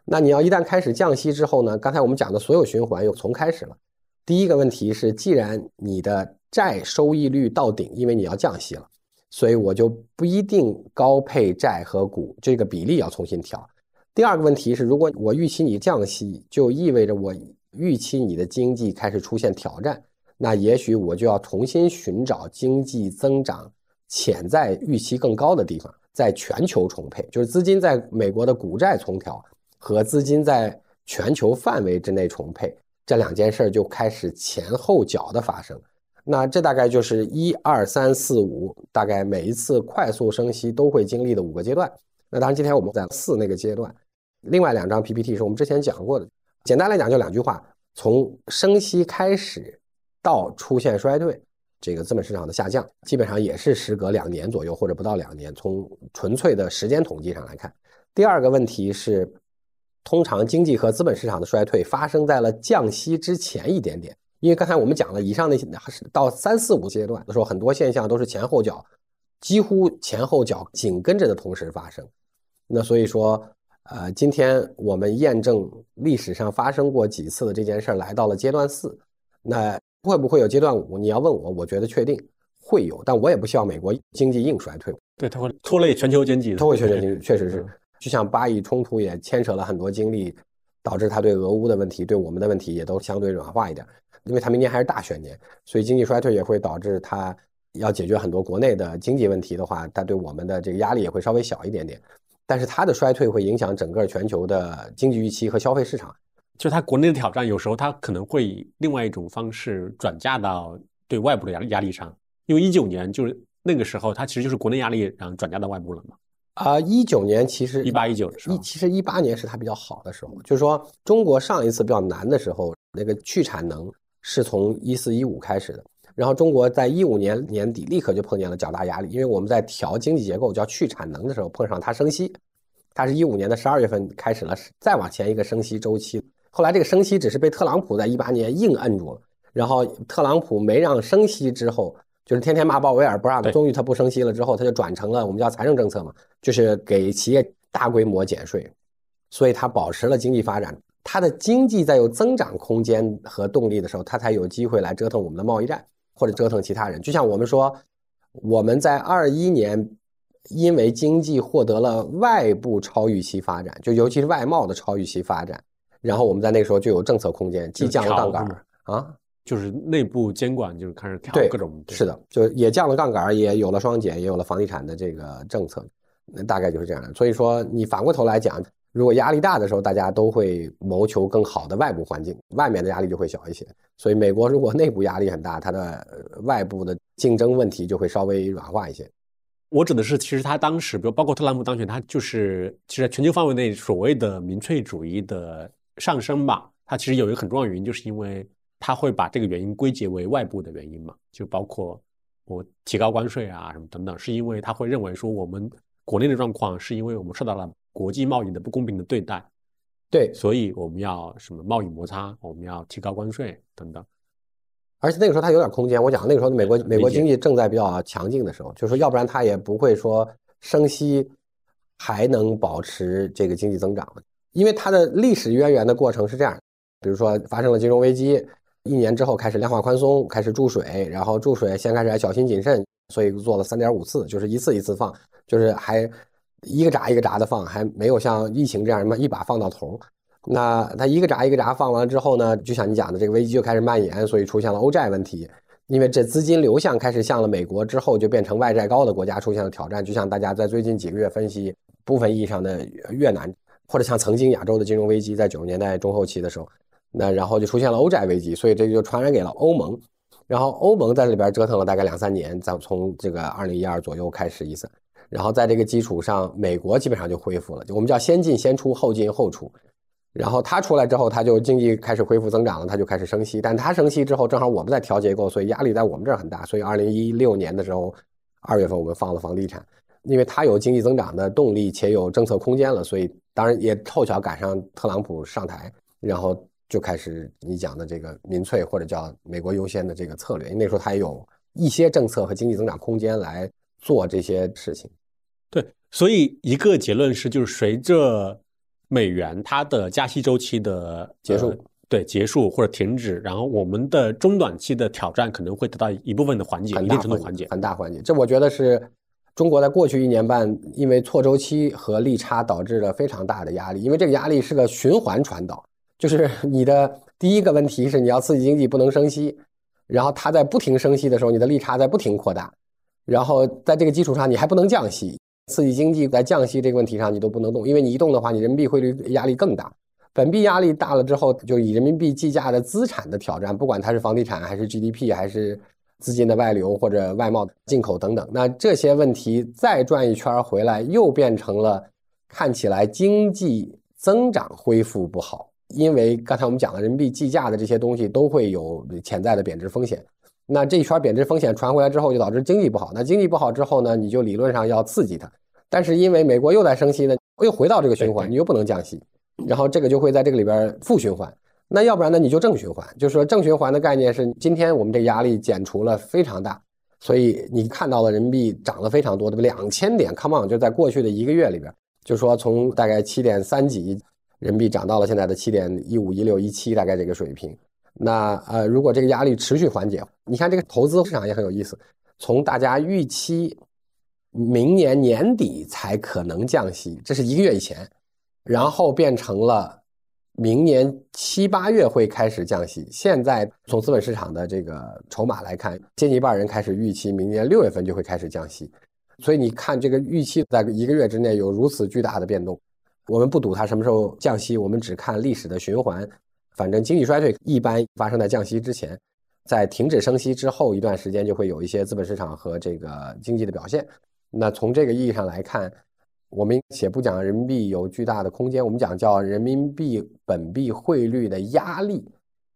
那你要一旦开始降息之后呢？刚才我们讲的所有循环又从开始了。第一个问题是，既然你的债收益率到顶，因为你要降息了，所以我就不一定高配债和股这个比例要重新调。第二个问题是，如果我预期你降息，就意味着我预期你的经济开始出现挑战，那也许我就要重新寻找经济增长潜在预期更高的地方，在全球重配，就是资金在美国的股债重调和资金在全球范围之内重配这两件事儿就开始前后脚的发生。那这大概就是一二三四五，大概每一次快速升息都会经历的五个阶段。那当然，今天我们在四那个阶段，另外两张 PPT 是我们之前讲过的。简单来讲，就两句话：从升息开始到出现衰退，这个资本市场的下降，基本上也是时隔两年左右或者不到两年。从纯粹的时间统计上来看，第二个问题是，通常经济和资本市场的衰退发生在了降息之前一点点。因为刚才我们讲了以上那些，到三四五阶段的时候，很多现象都是前后脚，几乎前后脚紧跟着的同时发生。那所以说，呃，今天我们验证历史上发生过几次的这件事儿，来到了阶段四。那会不会有阶段五？你要问我，我觉得确定会有，但我也不希望美国经济硬衰退。对，它会拖累全球经济，拖累全球经济，确实是。就像巴以冲突也牵扯了很多精力，导致他对俄乌的问题、对我们的问题也都相对软化一点。因为他明年还是大选年，所以经济衰退也会导致他要解决很多国内的经济问题的话，他对我们的这个压力也会稍微小一点点。但是它的衰退会影响整个全球的经济预期和消费市场。就它国内的挑战，有时候它可能会以另外一种方式转嫁到对外部的压压力上。因为一九年就是那个时候，它其实就是国内压力然后转嫁到外部了嘛。啊，一九年其实一八一九的时候，其实一八年是它比较好的时候，就是说中国上一次比较难的时候，那个去产能。是从一四一五开始的，然后中国在一五年年底立刻就碰见了较大压力，因为我们在调经济结构叫去产能的时候碰上它升息，它是一五年的十二月份开始了，再往前一个升息周期，后来这个升息只是被特朗普在一八年硬摁住了，然后特朗普没让升息之后，就是天天骂鲍威尔不让，终于他不升息了之后，他就转成了我们叫财政政策嘛，就是给企业大规模减税，所以他保持了经济发展。他的经济在有增长空间和动力的时候，他才有机会来折腾我们的贸易战，或者折腾其他人。就像我们说，我们在二一年因为经济获得了外部超预期发展，就尤其是外贸的超预期发展，然后我们在那个时候就有政策空间，既降了杠杆啊，就是内部监管就是开始调各种，是的，就也降了杠杆，也有了双减，也有了房地产的这个政策，那大概就是这样的。所以说，你反过头来讲。如果压力大的时候，大家都会谋求更好的外部环境，外面的压力就会小一些。所以，美国如果内部压力很大，它的外部的竞争问题就会稍微软化一些。我指的是，其实他当时，比如包括特朗普当选，他就是其实全球范围内所谓的民粹主义的上升吧，它其实有一个很重要原因，就是因为他会把这个原因归结为外部的原因嘛，就包括我提高关税啊什么等等，是因为他会认为说我们国内的状况是因为我们受到了。国际贸易的不公平的对待，对，所以我们要什么贸易摩擦，我们要提高关税等等。而且那个时候它有点空间。我讲那个时候美国美国经济正在比较强劲的时候，就是说要不然它也不会说升息还能保持这个经济增长，因为它的历史渊源的过程是这样：比如说发生了金融危机，一年之后开始量化宽松，开始注水，然后注水先开始还小心谨慎，所以做了三点五次，就是一次一次放，就是还。一个闸一个闸的放，还没有像疫情这样什么一把放到头。那它一个闸一个闸放完之后呢，就像你讲的，这个危机就开始蔓延，所以出现了欧债问题。因为这资金流向开始向了美国之后，就变成外债高的国家出现了挑战。就像大家在最近几个月分析部分意义上的越南，或者像曾经亚洲的金融危机，在九十年代中后期的时候，那然后就出现了欧债危机，所以这就传染给了欧盟。然后欧盟在里边折腾了大概两三年，再从这个二零一二左右开始一次。然后在这个基础上，美国基本上就恢复了，我们叫先进先出，后进后出。然后它出来之后，它就经济开始恢复增长了，它就开始升息。但它升息之后，正好我们在调结构，所以压力在我们这儿很大。所以二零一六年的时候，二月份我们放了房地产，因为它有经济增长的动力，且有政策空间了，所以当然也凑巧赶上特朗普上台，然后就开始你讲的这个民粹或者叫美国优先的这个策略。那时候它也有一些政策和经济增长空间来。做这些事情，对，所以一个结论是，就是随着美元它的加息周期的结束，对结束或者停止，然后我们的中短期的挑战可能会得到一部分的缓解，一定程度缓解，很大缓解。这我觉得是中国在过去一年半，因为错周期和利差导致了非常大的压力，因为这个压力是个循环传导，就是 你的第一个问题是你要刺激经济不能升息，然后它在不停升息的时候，你的利差在不停扩大，然后在这个基础上你还不能降息，刺激经济在降息这个问题上你都不能动，因为你一动的话，你人民币汇率压力更大，本币压力大了之后，就以人民币计价的资产的挑战，不管它是房地产还是 GDP 还是。资金的外流或者外贸进口等等，那这些问题再转一圈回来，又变成了看起来经济增长恢复不好，因为刚才我们讲了，人民币计价的这些东西都会有潜在的贬值风险。那这一圈贬值风险传回来之后，就导致经济不好。那经济不好之后呢，你就理论上要刺激它，但是因为美国又在升息呢，又回到这个循环，你又不能降息，然后这个就会在这个里边负循环。那要不然呢？你就正循环，就是说正循环的概念是，今天我们这压力减除了非常大，所以你看到了人民币涨了非常多，对吧？两千点，come on，就在过去的一个月里边，就说从大概七点三几人民币涨到了现在的七点一五、一六、一七，大概这个水平。那呃，如果这个压力持续缓解，你看这个投资市场也很有意思，从大家预期明年年底才可能降息，这是一个月以前，然后变成了。明年七八月会开始降息。现在从资本市场的这个筹码来看，接近一半人开始预期明年六月份就会开始降息。所以你看，这个预期在一个月之内有如此巨大的变动。我们不赌它什么时候降息，我们只看历史的循环。反正经济衰退一般发生在降息之前，在停止升息之后一段时间就会有一些资本市场和这个经济的表现。那从这个意义上来看。我们且不讲人民币有巨大的空间，我们讲叫人民币本币汇率的压力，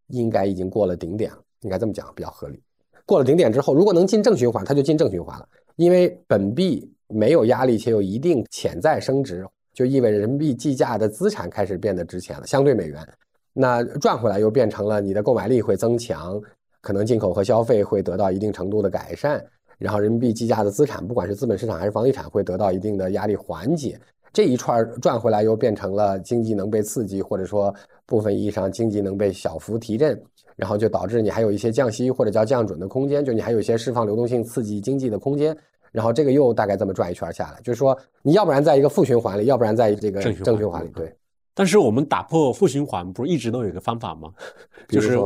应该已经过了顶点了，应该这么讲比较合理。过了顶点之后，如果能进正循环，它就进正循环了，因为本币没有压力且有一定潜在升值，就意味着人民币计价的资产开始变得值钱了，相对美元，那赚回来又变成了你的购买力会增强，可能进口和消费会得到一定程度的改善。然后人民币计价的资产，不管是资本市场还是房地产，会得到一定的压力缓解。这一串转回来，又变成了经济能被刺激，或者说部分意义上经济能被小幅提振，然后就导致你还有一些降息或者叫降准的空间，就你还有一些释放流动性、刺激经济的空间。然后这个又大概这么转一圈下来，就是说你要不然在一个负循环里，要不然在这个正循环里。对。但是我们打破负循环，不是一直都有一个方法吗？就是。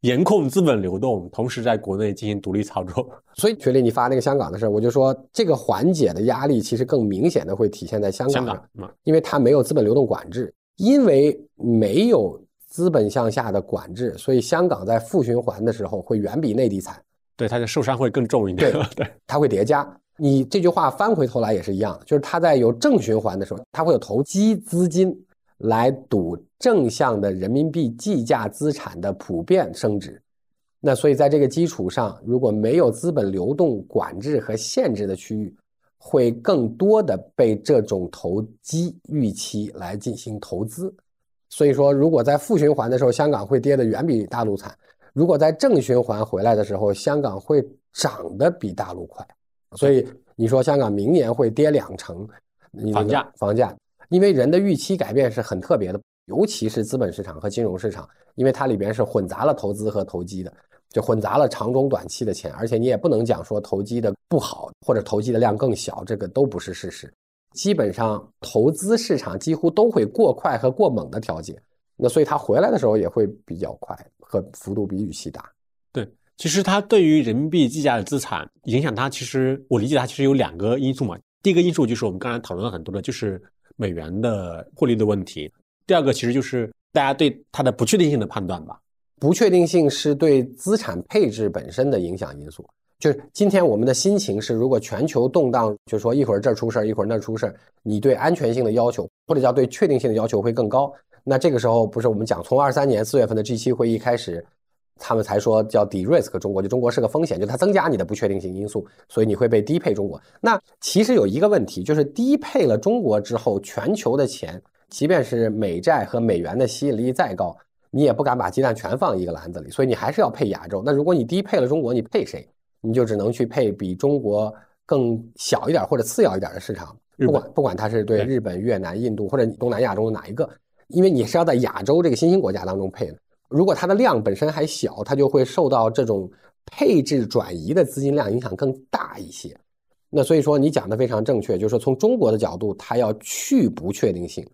严控资本流动，同时在国内进行独立操作。所以，学丽，你发那个香港的事儿，我就说这个缓解的压力其实更明显的会体现在香港上，因为它没有资本流动管制，因为没有资本向下的管制，所以香港在负循环的时候会远比内地惨。对，它的受伤会更重一点。对，对，它会叠加。你这句话翻回头来也是一样，就是它在有正循环的时候，它会有投机资金。来赌正向的人民币计价资产的普遍升值，那所以在这个基础上，如果没有资本流动管制和限制的区域，会更多的被这种投机预期来进行投资。所以说，如果在负循环的时候，香港会跌得远比大陆惨；如果在正循环回来的时候，香港会涨得比大陆快。所以你说香港明年会跌两成，房价房价。因为人的预期改变是很特别的，尤其是资本市场和金融市场，因为它里边是混杂了投资和投机的，就混杂了长中短期的钱，而且你也不能讲说投机的不好或者投机的量更小，这个都不是事实。基本上投资市场几乎都会过快和过猛的调节，那所以它回来的时候也会比较快和幅度比预期大。对，其实它对于人民币计价的资产影响，它其实我理解它其实有两个因素嘛。第一个因素就是我们刚才讨论了很多的，就是。美元的汇率的问题，第二个其实就是大家对它的不确定性的判断吧。不确定性是对资产配置本身的影响因素。就是今天我们的心情是，如果全球动荡，就说一会儿这儿出事儿，一会儿那儿出事儿，你对安全性的要求或者叫对确定性的要求会更高。那这个时候不是我们讲从二三年四月份的 G 七会议开始。他们才说叫 de-risk 中国，就中国是个风险，就它增加你的不确定性因素，所以你会被低配中国。那其实有一个问题，就是低配了中国之后，全球的钱，即便是美债和美元的吸引力再高，你也不敢把鸡蛋全放一个篮子里，所以你还是要配亚洲。那如果你低配了中国，你配谁？你就只能去配比中国更小一点或者次要一点的市场，不管不管它是对日本、越南、印度或者东南亚中的哪一个，因为你是要在亚洲这个新兴国家当中配的。如果它的量本身还小，它就会受到这种配置转移的资金量影响更大一些。那所以说你讲的非常正确，就是说从中国的角度，它要去不确定性，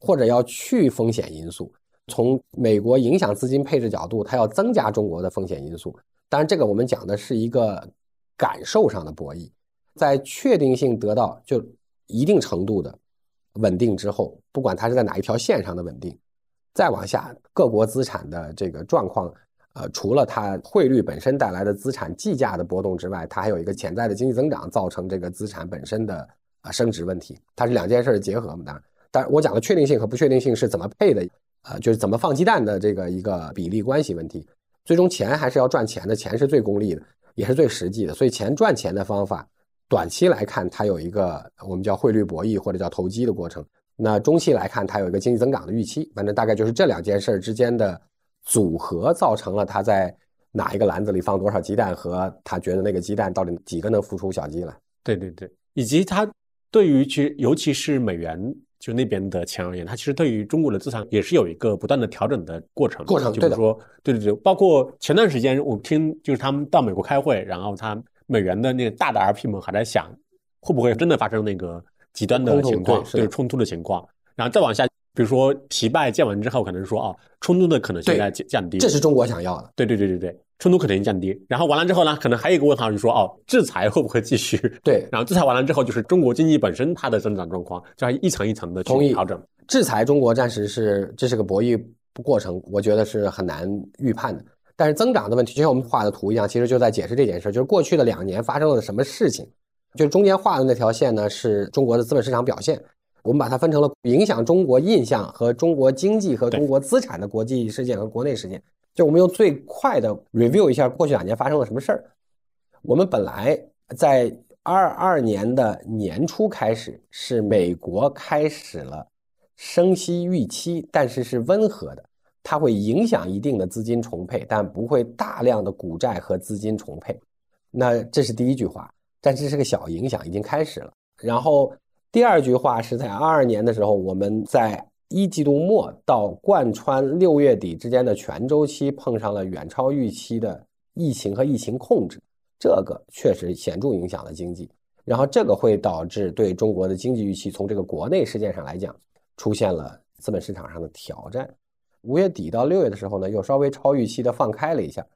或者要去风险因素；从美国影响资金配置角度，它要增加中国的风险因素。当然，这个我们讲的是一个感受上的博弈，在确定性得到就一定程度的稳定之后，不管它是在哪一条线上的稳定，再往下各国资产的这个状况。呃，除了它汇率本身带来的资产计价的波动之外，它还有一个潜在的经济增长造成这个资产本身的啊升值问题，它是两件事的结合嘛？当然，但是我讲的确定性和不确定性是怎么配的，呃，就是怎么放鸡蛋的这个一个比例关系问题。最终钱还是要赚钱的，钱是最功利的，也是最实际的。所以钱赚钱的方法，短期来看它有一个我们叫汇率博弈或者叫投机的过程。那中期来看它有一个经济增长的预期。反正大概就是这两件事之间的。组合造成了他在哪一个篮子里放多少鸡蛋，和他觉得那个鸡蛋到底几个能孵出小鸡来？对对对，以及他对于其尤其是美元就那边的钱而言，他其实对于中国的资产也是有一个不断的调整的过程。过程，就是说，对对对，包括前段时间我听就是他们到美国开会，然后他美元的那个大的 RP 们还在想，会不会真的发生那个极端的情况，就是冲突的情况，然后再往下。比如说，皮拜建完之后，可能说啊，冲突的可能性在降降低，这是中国想要的。对对对对对，冲突可能性降低。然后完了之后呢，可能还有一个问号，就是说哦，制裁会不会继续？对，然后制裁完了之后，就是中国经济本身它的增长状况，就要一层一层的去调整。制裁中国暂时是这是个博弈过程，我觉得是很难预判的。但是增长的问题，就像我们画的图一样，其实就在解释这件事，就是过去的两年发生了什么事情。就中间画的那条线呢，是中国的资本市场表现。我们把它分成了影响中国印象和中国经济和中国资产的国际事件和国内事件。就我们用最快的 review 一下过去两年发生了什么事儿。我们本来在二二年的年初开始，是美国开始了升息预期，但是是温和的，它会影响一定的资金重配，但不会大量的股债和资金重配。那这是第一句话，但这是个小影响，已经开始了。然后。第二句话是在二二年的时候，我们在一季度末到贯穿六月底之间的全周期碰上了远超预期的疫情和疫情控制，这个确实显著影响了经济，然后这个会导致对中国的经济预期从这个国内事件上来讲出现了资本市场上的挑战。五月底到六月的时候呢，又稍微超预期的放开了一下，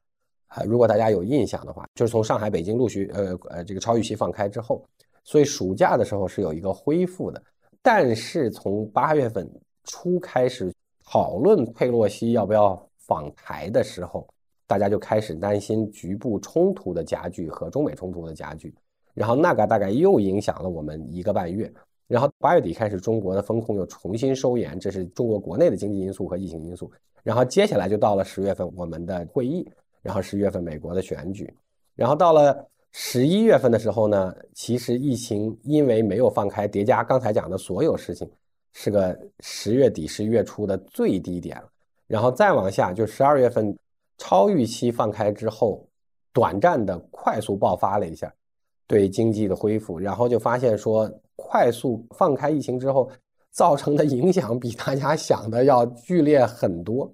啊，如果大家有印象的话，就是从上海、北京陆续呃呃这个超预期放开之后。所以暑假的时候是有一个恢复的，但是从八月份初开始讨论佩洛西要不要访台的时候，大家就开始担心局部冲突的加剧和中美冲突的加剧，然后那个大概又影响了我们一个半月，然后八月底开始中国的风控又重新收严，这是中国国内的经济因素和疫情因素，然后接下来就到了十月份我们的会议，然后十月份美国的选举，然后到了。十一月份的时候呢，其实疫情因为没有放开，叠加刚才讲的所有事情，是个十月底、十一月初的最低点了。然后再往下，就十二月份超预期放开之后，短暂的快速爆发了一下，对经济的恢复。然后就发现说，快速放开疫情之后，造成的影响比大家想的要剧烈很多，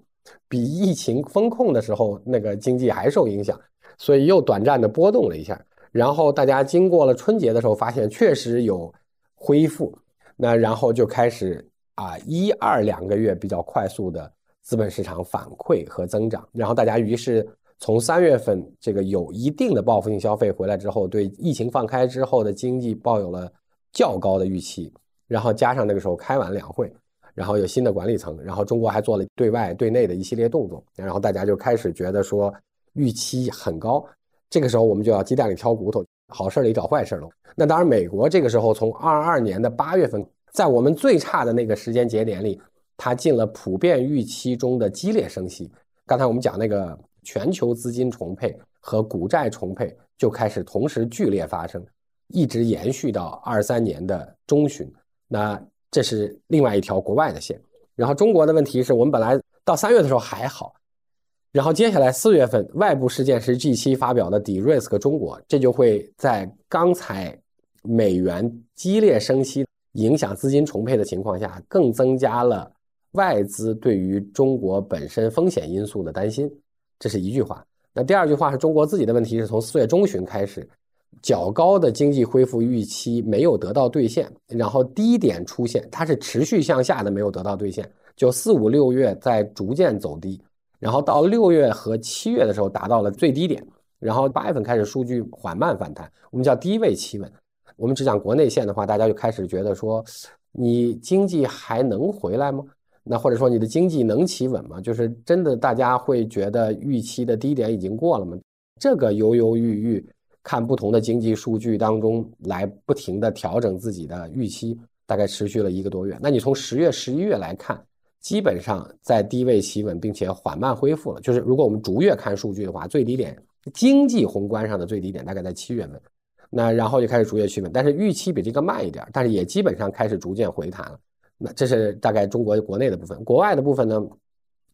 比疫情封控的时候那个经济还受影响。所以又短暂的波动了一下，然后大家经过了春节的时候，发现确实有恢复，那然后就开始啊一二两个月比较快速的资本市场反馈和增长，然后大家于是从三月份这个有一定的报复性消费回来之后，对疫情放开之后的经济抱有了较高的预期，然后加上那个时候开完两会，然后有新的管理层，然后中国还做了对外对内的一系列动作，然后大家就开始觉得说。预期很高，这个时候我们就要鸡蛋里挑骨头，好事里找坏事了。那当然，美国这个时候从二二年的八月份，在我们最差的那个时间节点里，它进了普遍预期中的激烈升息。刚才我们讲那个全球资金重配和股债重配就开始同时剧烈发生，一直延续到二三年的中旬。那这是另外一条国外的线。然后中国的问题是我们本来到三月的时候还好。然后接下来四月份，外部事件是 G7 发表的 De-risk 中国，这就会在刚才美元激烈升息影响资金重配的情况下，更增加了外资对于中国本身风险因素的担心。这是一句话。那第二句话是中国自己的问题，是从四月中旬开始，较高的经济恢复预期没有得到兑现，然后低点出现，它是持续向下的，没有得到兑现，就四五六月在逐渐走低，然后到六月和七月的时候达到了最低点，然后八月份开始数据缓慢反弹，我们叫低位企稳。我们只讲国内线的话，大家就开始觉得说，你经济还能回来吗？那或者说你的经济能企稳吗？就是真的大家会觉得预期的低点已经过了吗？这个犹犹豫豫，看不同的经济数据当中来不停的调整自己的预期，大概持续了一个多月。那你从十月、十一月来看，基本上在低位企稳，并且缓慢恢复了。就是如果我们逐月看数据的话，最低点经济宏观上的最低点大概在七月份。那然后就开始逐月趋稳，但是预期比这个慢一点，但是也基本上开始逐渐回弹了。那这是大概中国国内的部分，国外的部分呢，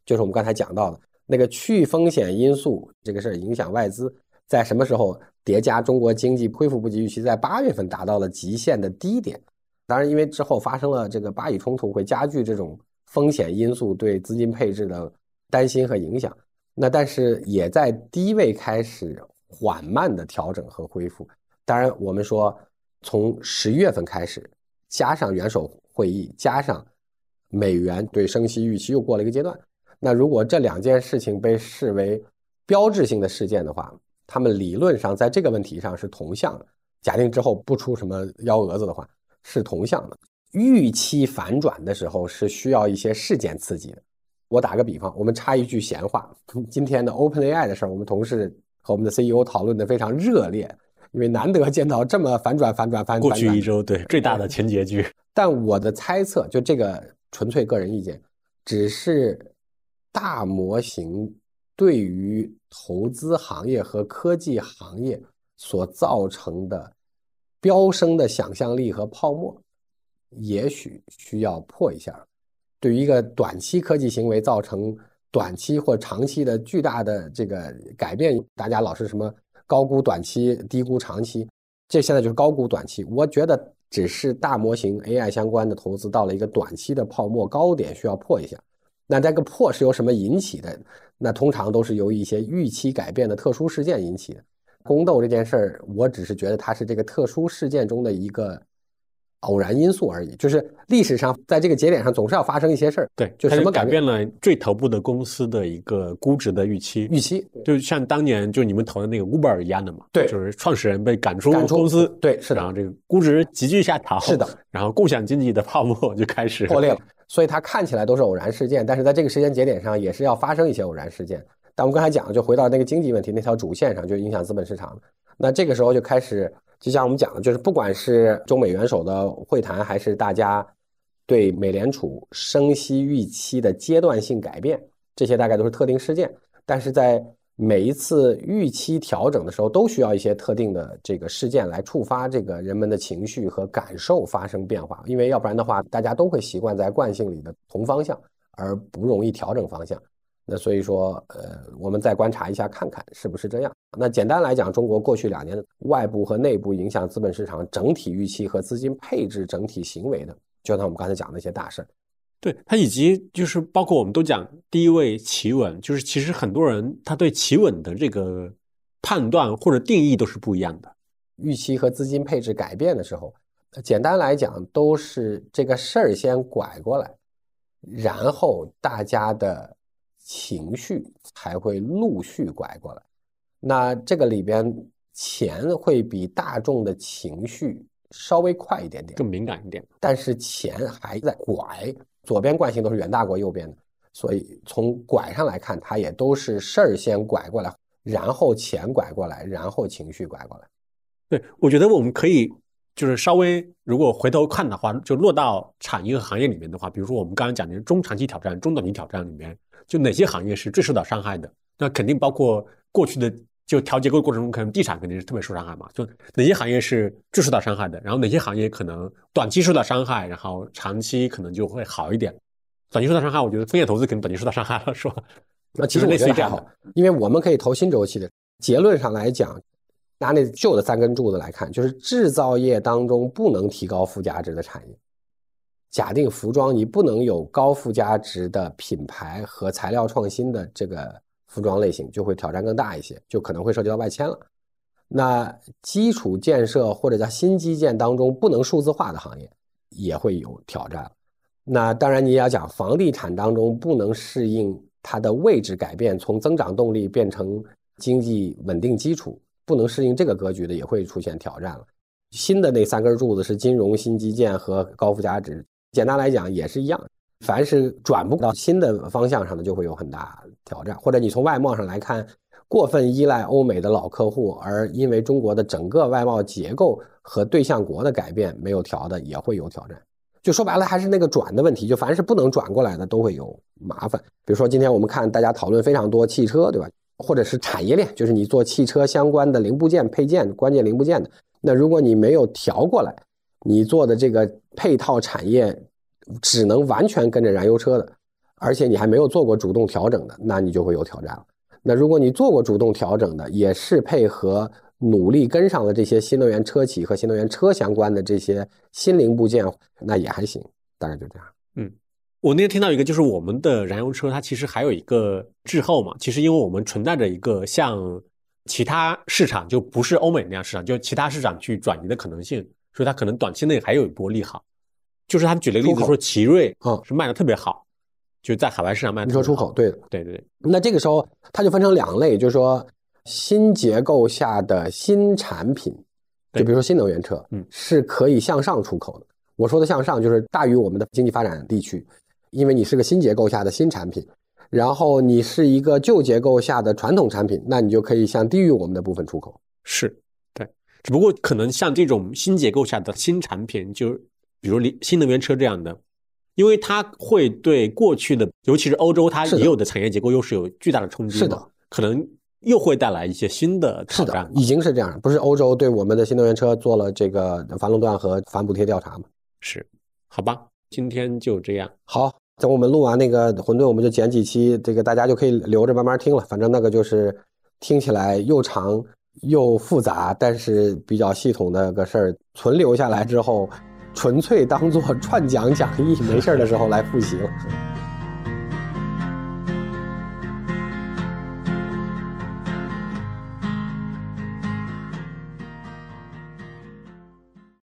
就是我们刚才讲到的那个去风险因素这个事儿影响外资，在什么时候叠加中国经济恢复不及预期，在八月份达到了极限的低点。当然，因为之后发生了这个巴以冲突，会加剧这种风险因素对资金配置的担心和影响。那但是也在低位开始缓慢的调整和恢复。当然，我们说从十月份开始，加上元首会议，加上美元对升息预期又过了一个阶段。那如果这两件事情被视为标志性的事件的话，他们理论上在这个问题上是同向的。假定之后不出什么幺蛾子的话，是同向的。预期反转的时候是需要一些事件刺激的。我打个比方，我们插一句闲话：今天的 OpenAI 的事儿，我们同事和我们的 CEO 讨论的非常热烈。因为难得见到这么反转、反转、反转。过去一周，对最大的前结局。但我的猜测，就这个纯粹个人意见，只是大模型对于投资行业和科技行业所造成的飙升的想象力和泡沫，也许需要破一下。对于一个短期科技行为造成短期或长期的巨大的这个改变，大家老是什么？高估短期，低估长期，这现在就是高估短期。我觉得只是大模型 AI 相关的投资到了一个短期的泡沫高点，需要破一下。那这个破是由什么引起的？那通常都是由一些预期改变的特殊事件引起的。宫斗这件事儿，我只是觉得它是这个特殊事件中的一个。偶然因素而已，就是历史上在这个节点上总是要发生一些事儿。对，就什么改变了最头部的公司的一个估值的预期。预期就像当年就你们投的那个 Uber 一样的嘛。对，就是创始人被赶出公司。对，是的。然后这个估值急剧下调。是的。然后共享经济的泡沫就开始破裂了。所以它看起来都是偶然事件，但是在这个时间节点上也是要发生一些偶然事件。但我们刚才讲了，就回到那个经济问题那条主线上，就影响资本市场。那这个时候就开始。就像我们讲的，就是不管是中美元首的会谈，还是大家对美联储升息预期的阶段性改变，这些大概都是特定事件。但是在每一次预期调整的时候，都需要一些特定的这个事件来触发这个人们的情绪和感受发生变化，因为要不然的话，大家都会习惯在惯性里的同方向，而不容易调整方向。那所以说，呃，我们再观察一下，看看是不是这样。那简单来讲，中国过去两年外部和内部影响资本市场整体预期和资金配置整体行为的，就像我们刚才讲的那些大事儿。对它以及就是包括我们都讲低位企稳，就是其实很多人他对企稳的这个判断或者定义都是不一样的。预期和资金配置改变的时候，简单来讲都是这个事儿先拐过来，然后大家的。情绪才会陆续拐过来，那这个里边钱会比大众的情绪稍微快一点点，更敏感一点。但是钱还在拐，左边惯性都是远大过右边的，所以从拐上来看，它也都是事儿先拐过来，然后钱拐过来，然后情绪拐过来。对，我觉得我们可以就是稍微如果回头看的话，就落到产业和行业里面的话，比如说我们刚刚讲的中长期挑战、中短期挑战里面。就哪些行业是最受到伤害的？那肯定包括过去的就调结构过程中，可能地产肯定是特别受伤害嘛。就哪些行业是最受到伤害的？然后哪些行业可能短期受到伤害，然后长期可能就会好一点。短期受到伤害，我觉得风险投资肯定短期受到伤害了，是吧？那其实类似于这样，因为我们可以投新周期的。结论上来讲，拿那旧的三根柱子来看，就是制造业当中不能提高附加值的产业。假定服装你不能有高附加值的品牌和材料创新的这个服装类型，就会挑战更大一些，就可能会涉及到外迁了。那基础建设或者叫新基建当中不能数字化的行业也会有挑战。那当然你也要讲房地产当中不能适应它的位置改变，从增长动力变成经济稳定基础，不能适应这个格局的也会出现挑战了。新的那三根柱子是金融、新基建和高附加值。简单来讲也是一样，凡是转不到新的方向上的，就会有很大挑战。或者你从外贸上来看，过分依赖欧美的老客户，而因为中国的整个外贸结构和对象国的改变没有调的，也会有挑战。就说白了，还是那个转的问题。就凡是不能转过来的，都会有麻烦。比如说今天我们看大家讨论非常多汽车，对吧？或者是产业链，就是你做汽车相关的零部件、配件、关键零部件的。那如果你没有调过来，你做的这个配套产业只能完全跟着燃油车的，而且你还没有做过主动调整的，那你就会有挑战了。那如果你做过主动调整的，也是配合努力跟上了这些新能源车企和新能源车相关的这些新零部件，那也还行，大概就这样。嗯，我那天听到一个，就是我们的燃油车它其实还有一个滞后嘛，其实因为我们存在着一个像。其他市场就不是欧美那样市场，就其他市场去转移的可能性，所以它可能短期内还有一波利好。就是他举了个例子说，奇瑞啊是卖的特别好，就在海外市场卖。你说出口，对对对。那这个时候它就分成两类，就是说新结构下的新产品，就比如说新能源车，嗯，是可以向上出口的。我说的向上就是大于我们的经济发展地区，因为你是个新结构下的新产品。然后你是一个旧结构下的传统产品，那你就可以向低于我们的部分出口。是，对。只不过可能像这种新结构下的新产品，就比如新能源车这样的，因为它会对过去的，尤其是欧洲它已有的产业结构优势有巨大的冲击。是的，可能又会带来一些新的挑战。已经是这样，不是欧洲对我们的新能源车做了这个反垄断和反补贴调查吗？是，好吧，今天就这样。好。等我们录完那个混沌，我们就剪几期，这个大家就可以留着慢慢听了。反正那个就是听起来又长又复杂，但是比较系统的个事儿，存留下来之后，纯粹当做 串讲讲义，没事的时候来复习了。